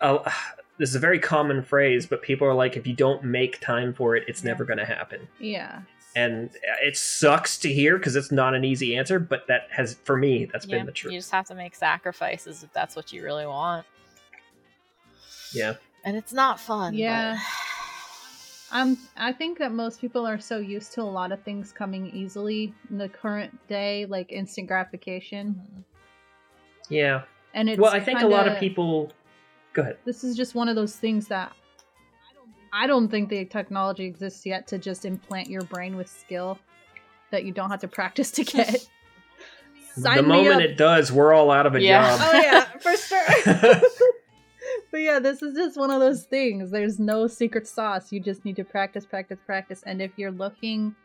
this is a very common phrase but people are like if you don't make time for it it's never going to happen Yeah. And it sucks to hear because it's not an easy answer but that has for me that's Yeah, been the truth You just have to make sacrifices if that's what you really want. yeah And it's not fun. Yeah. but- Um, I think that most people are so used to a lot of things coming easily in the current day, like instant gratification, yeah and it's. well i think a lot of kinda- people go ahead This is just one of those things that I don't think the technology exists yet to just implant your brain with skill that you don't have to practice to get. Sign the moment it does we're all out of a Yeah. job Oh yeah, for sure. but yeah, this is just one of those things. There's no secret sauce. You just need to practice, practice, practice. And if you're looking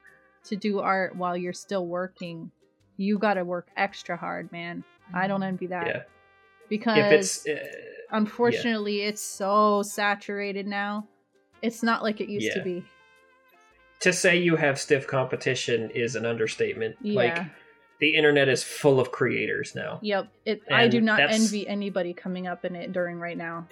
to do art while you're still working, you got to work extra hard, man. I don't envy that yeah because if it's uh, unfortunately it's so saturated now. It's not like it used to be. to say you have stiff competition is an understatement Yeah. like the internet is full of creators now Yep. It. I do not envy anybody coming up in it during right now.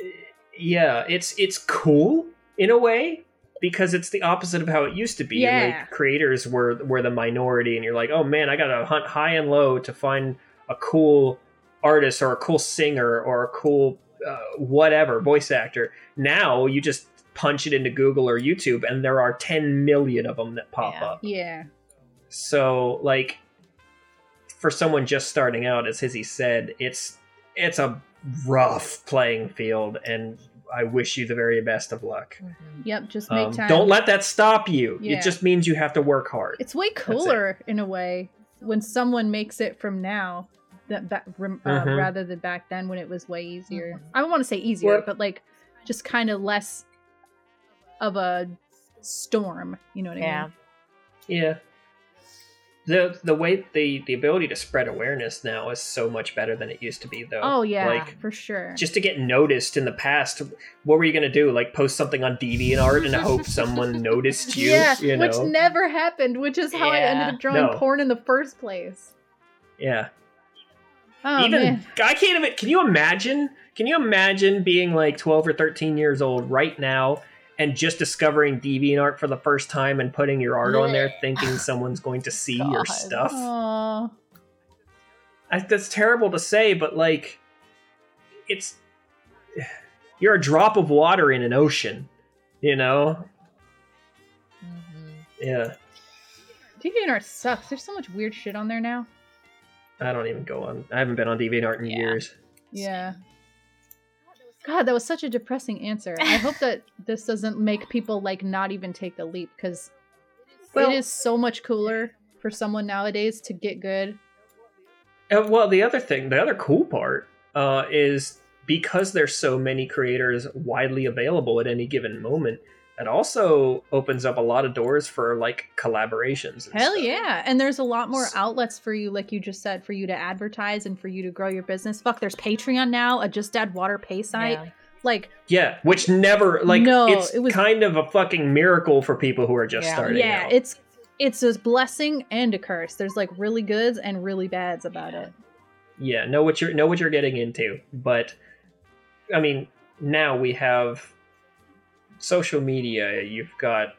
yeah it's it's cool in a way because it's the opposite of how it used to be Yeah. like creators were were the minority and you're like oh man i gotta hunt high and low to find a cool artist or a cool singer or a cool uh, whatever voice actor now you just punch it into google or youtube and there are 10 million of them that pop Yeah. up Yeah. So like for someone just starting out, as Hizzy said, it's it's a rough playing field and I wish you the very best of luck. Mhm. Yep. Just make Um, time. don't let that stop you. Yeah. It just means you have to work hard. It's way it. cooler in a way when someone makes it from now that that rem- uh, Mhm. rather than back then when it was way easier. Mhm. I don't want to say easier, Well- but like just kind of less of a storm. You know what I mean? Yeah. The the way the the ability to spread awareness now is so much better than it used to be though. Oh yeah, Like for sure. just to get noticed in the past, what were you gonna do? Like post something on DeviantArt and hope someone noticed you? yeah, you know? which never happened, which is how I ended up drawing No. porn in the first place. yeah. Oh even man. I can't even. Can you imagine? Can you imagine being like twelve or thirteen years old right now and just discovering DeviantArt for the first time and putting your art on there, thinking someone's going to see your stuff? I, that's terrible to say, but like, it's you're a drop of water in an ocean. You know? Mhm. Yeah. DeviantArt sucks. There's so much weird shit on there now. I don't even go on. I haven't been on DeviantArt in Yeah. years. Yeah. God, that was such a depressing answer. I hope that this doesn't make people like not even take the leap because Well- it is so much cooler for someone nowadays to get good. Uh, well, the other thing, the other cool part, uh, is because there's so many creators widely available at any given moment. It also opens up a lot of doors for like collaborations. and Hell stuff. yeah. And there's a lot more outlets for you, like you just said, for you to advertise and for you to grow your business. Fuck, there's Patreon now, a Just Add Water pay site. Yeah. Like, Yeah, which never like No, it's it was- kind of a fucking miracle for people who are just Yeah. starting yeah, out. it's it's a blessing and a curse. There's like really goods and really bads about Yeah. it. yeah, know what you're know what you're getting into. But I mean, now we have social media. You've got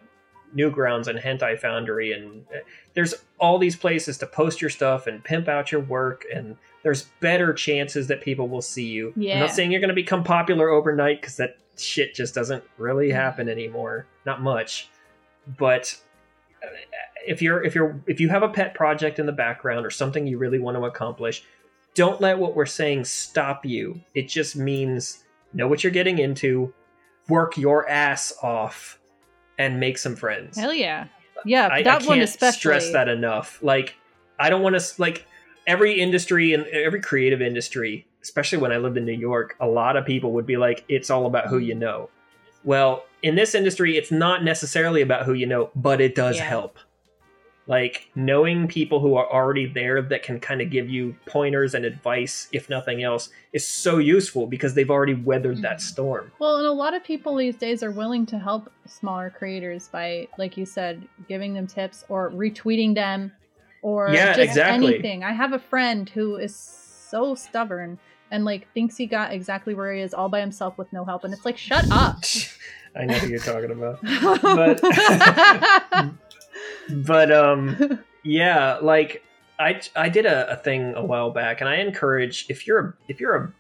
Newgrounds and Hentai Foundry, and uh, there's all these places to post your stuff and pimp out your work. And there's better chances that people will see you. I'm Yeah. not saying you're going to become popular overnight because that shit just doesn't really happen anymore. Not much, but uh, if you're if you're if you have a pet project in the background or something you really want to accomplish don't let what we're saying stop you it just means know what you're getting into work your ass off and make some friends Hell yeah. Yeah, I, that I one can't especially. stress that enough like i don't want to like every industry and every creative industry especially when i lived in new york a lot of people would be like it's all about who you know well in this industry it's not necessarily about who you know but it does Yeah. help like knowing people who are already there that can kind of give you pointers and advice if nothing else is so useful because they've already weathered that Mhm. storm Well, and a lot of people these days are willing to help smaller creators by, like you said, giving them tips or retweeting them or Yeah, just exactly. anything. I have a friend who is so stubborn and like thinks he got exactly where he is all by himself with no help, and it's like, shut up. I know who you're talking about. But- But um yeah, like I I did a, a thing a while back and I encourage if you're a if you're a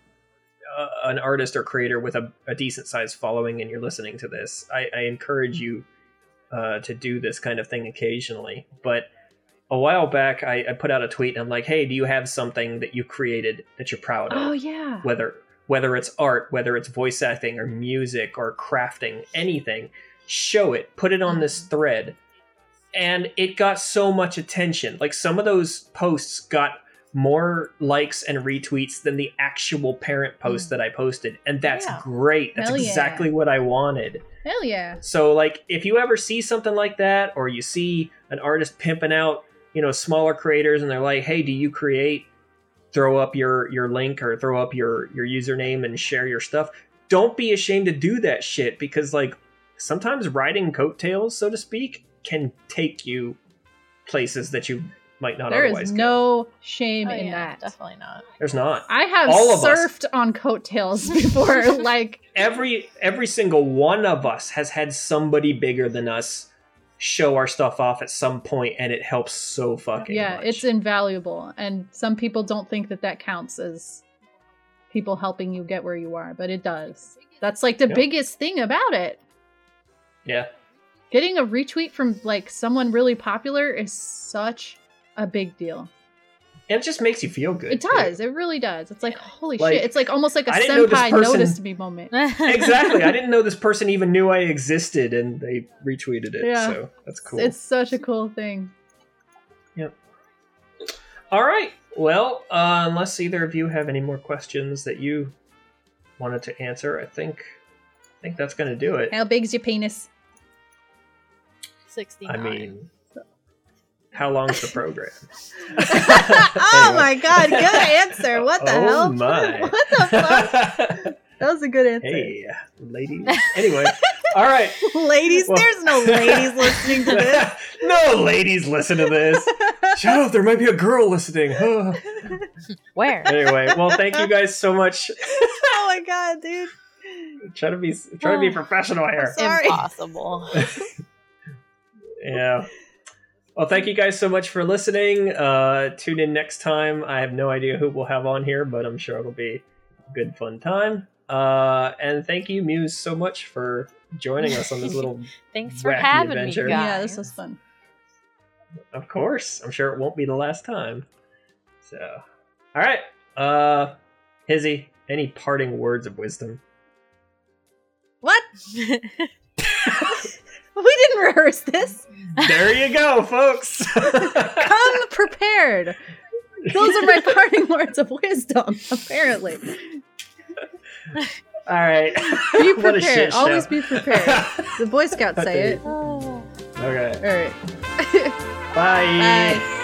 uh, an artist or creator with a, a decent sized following and you're listening to this, I, I encourage you uh, to do this kind of thing occasionally. But a while back, I, I put out a tweet and I'm like, "Hey, do you have something that you created that you're proud of? oh yeah. whether whether it's art, whether it's voice acting or music or crafting, anything, show it, put it on this thread. And it got so much attention. Like some of those posts got more likes and retweets than the actual parent hmm. post that I posted. And that's Yeah. great. That's Hell yeah. exactly what I wanted. Hell yeah. So like if you ever see something like that or you see an artist pimping out, you know, smaller creators and they're like, "Hey, do you create?" throw up your your link or throw up your your username and share your stuff. Don't be ashamed to do that shit because like sometimes riding coattails, so to speak, can take you places that you might not There otherwise is go. no shame Oh, in yeah, that. definitely not. There's not. I have All of us. surfed on coattails before. like, every every single one of us has had somebody bigger than us show our stuff off at some point and it helps so fucking yeah, much. it's invaluable. And some people don't think that that counts as people helping you get where you are, but it does. That's like the Yeah. biggest thing about it. yeah. Getting a retweet from like someone really popular is such a big deal. And it just makes you feel good. It too. does. It really does. It's like holy Like, shit. It's like almost like a didn't know senpai person- noticed me moment. exactly. I didn't know this person even knew I existed and they retweeted it. Yeah. So that's cool. It's such a cool thing. Yep. All right. Well, uh, unless either of you have any more questions that you wanted to answer, I think I think that's going to do it. How big's your penis? 69. I mean, how long's the program? oh Anyway. my god, good answer. What the oh hell? my! What the fuck? That was a good answer. hey, ladies. Anyway, all right. ladies, Well- there's no ladies listening to this. no ladies listen to this. Shut up! There might be a girl listening. Where? anyway, well, thank you guys so much. oh my god, dude. Try to be try to be oh. professional here. Sorry. Impossible. Yeah. Well, thank you guys so much for listening. Uh, tune in next time. I have no idea who we'll have on here, but I'm sure it'll be a good, fun time. Uh, and thank you, Muse, so much for joining us on this little. Thanks for having adventure. me, guys. Yeah, this was fun. Of course, I'm sure it won't be the last time. So, all right. Uh, Hizzy, any parting words of wisdom? What? we didn't rehearse this. there you go, folks. Come prepared. Those are my parting words of wisdom, apparently. all right. Be What a shit prepared. Always be prepared. The Boy Scouts say it. Okay. All right. Bye. Bye.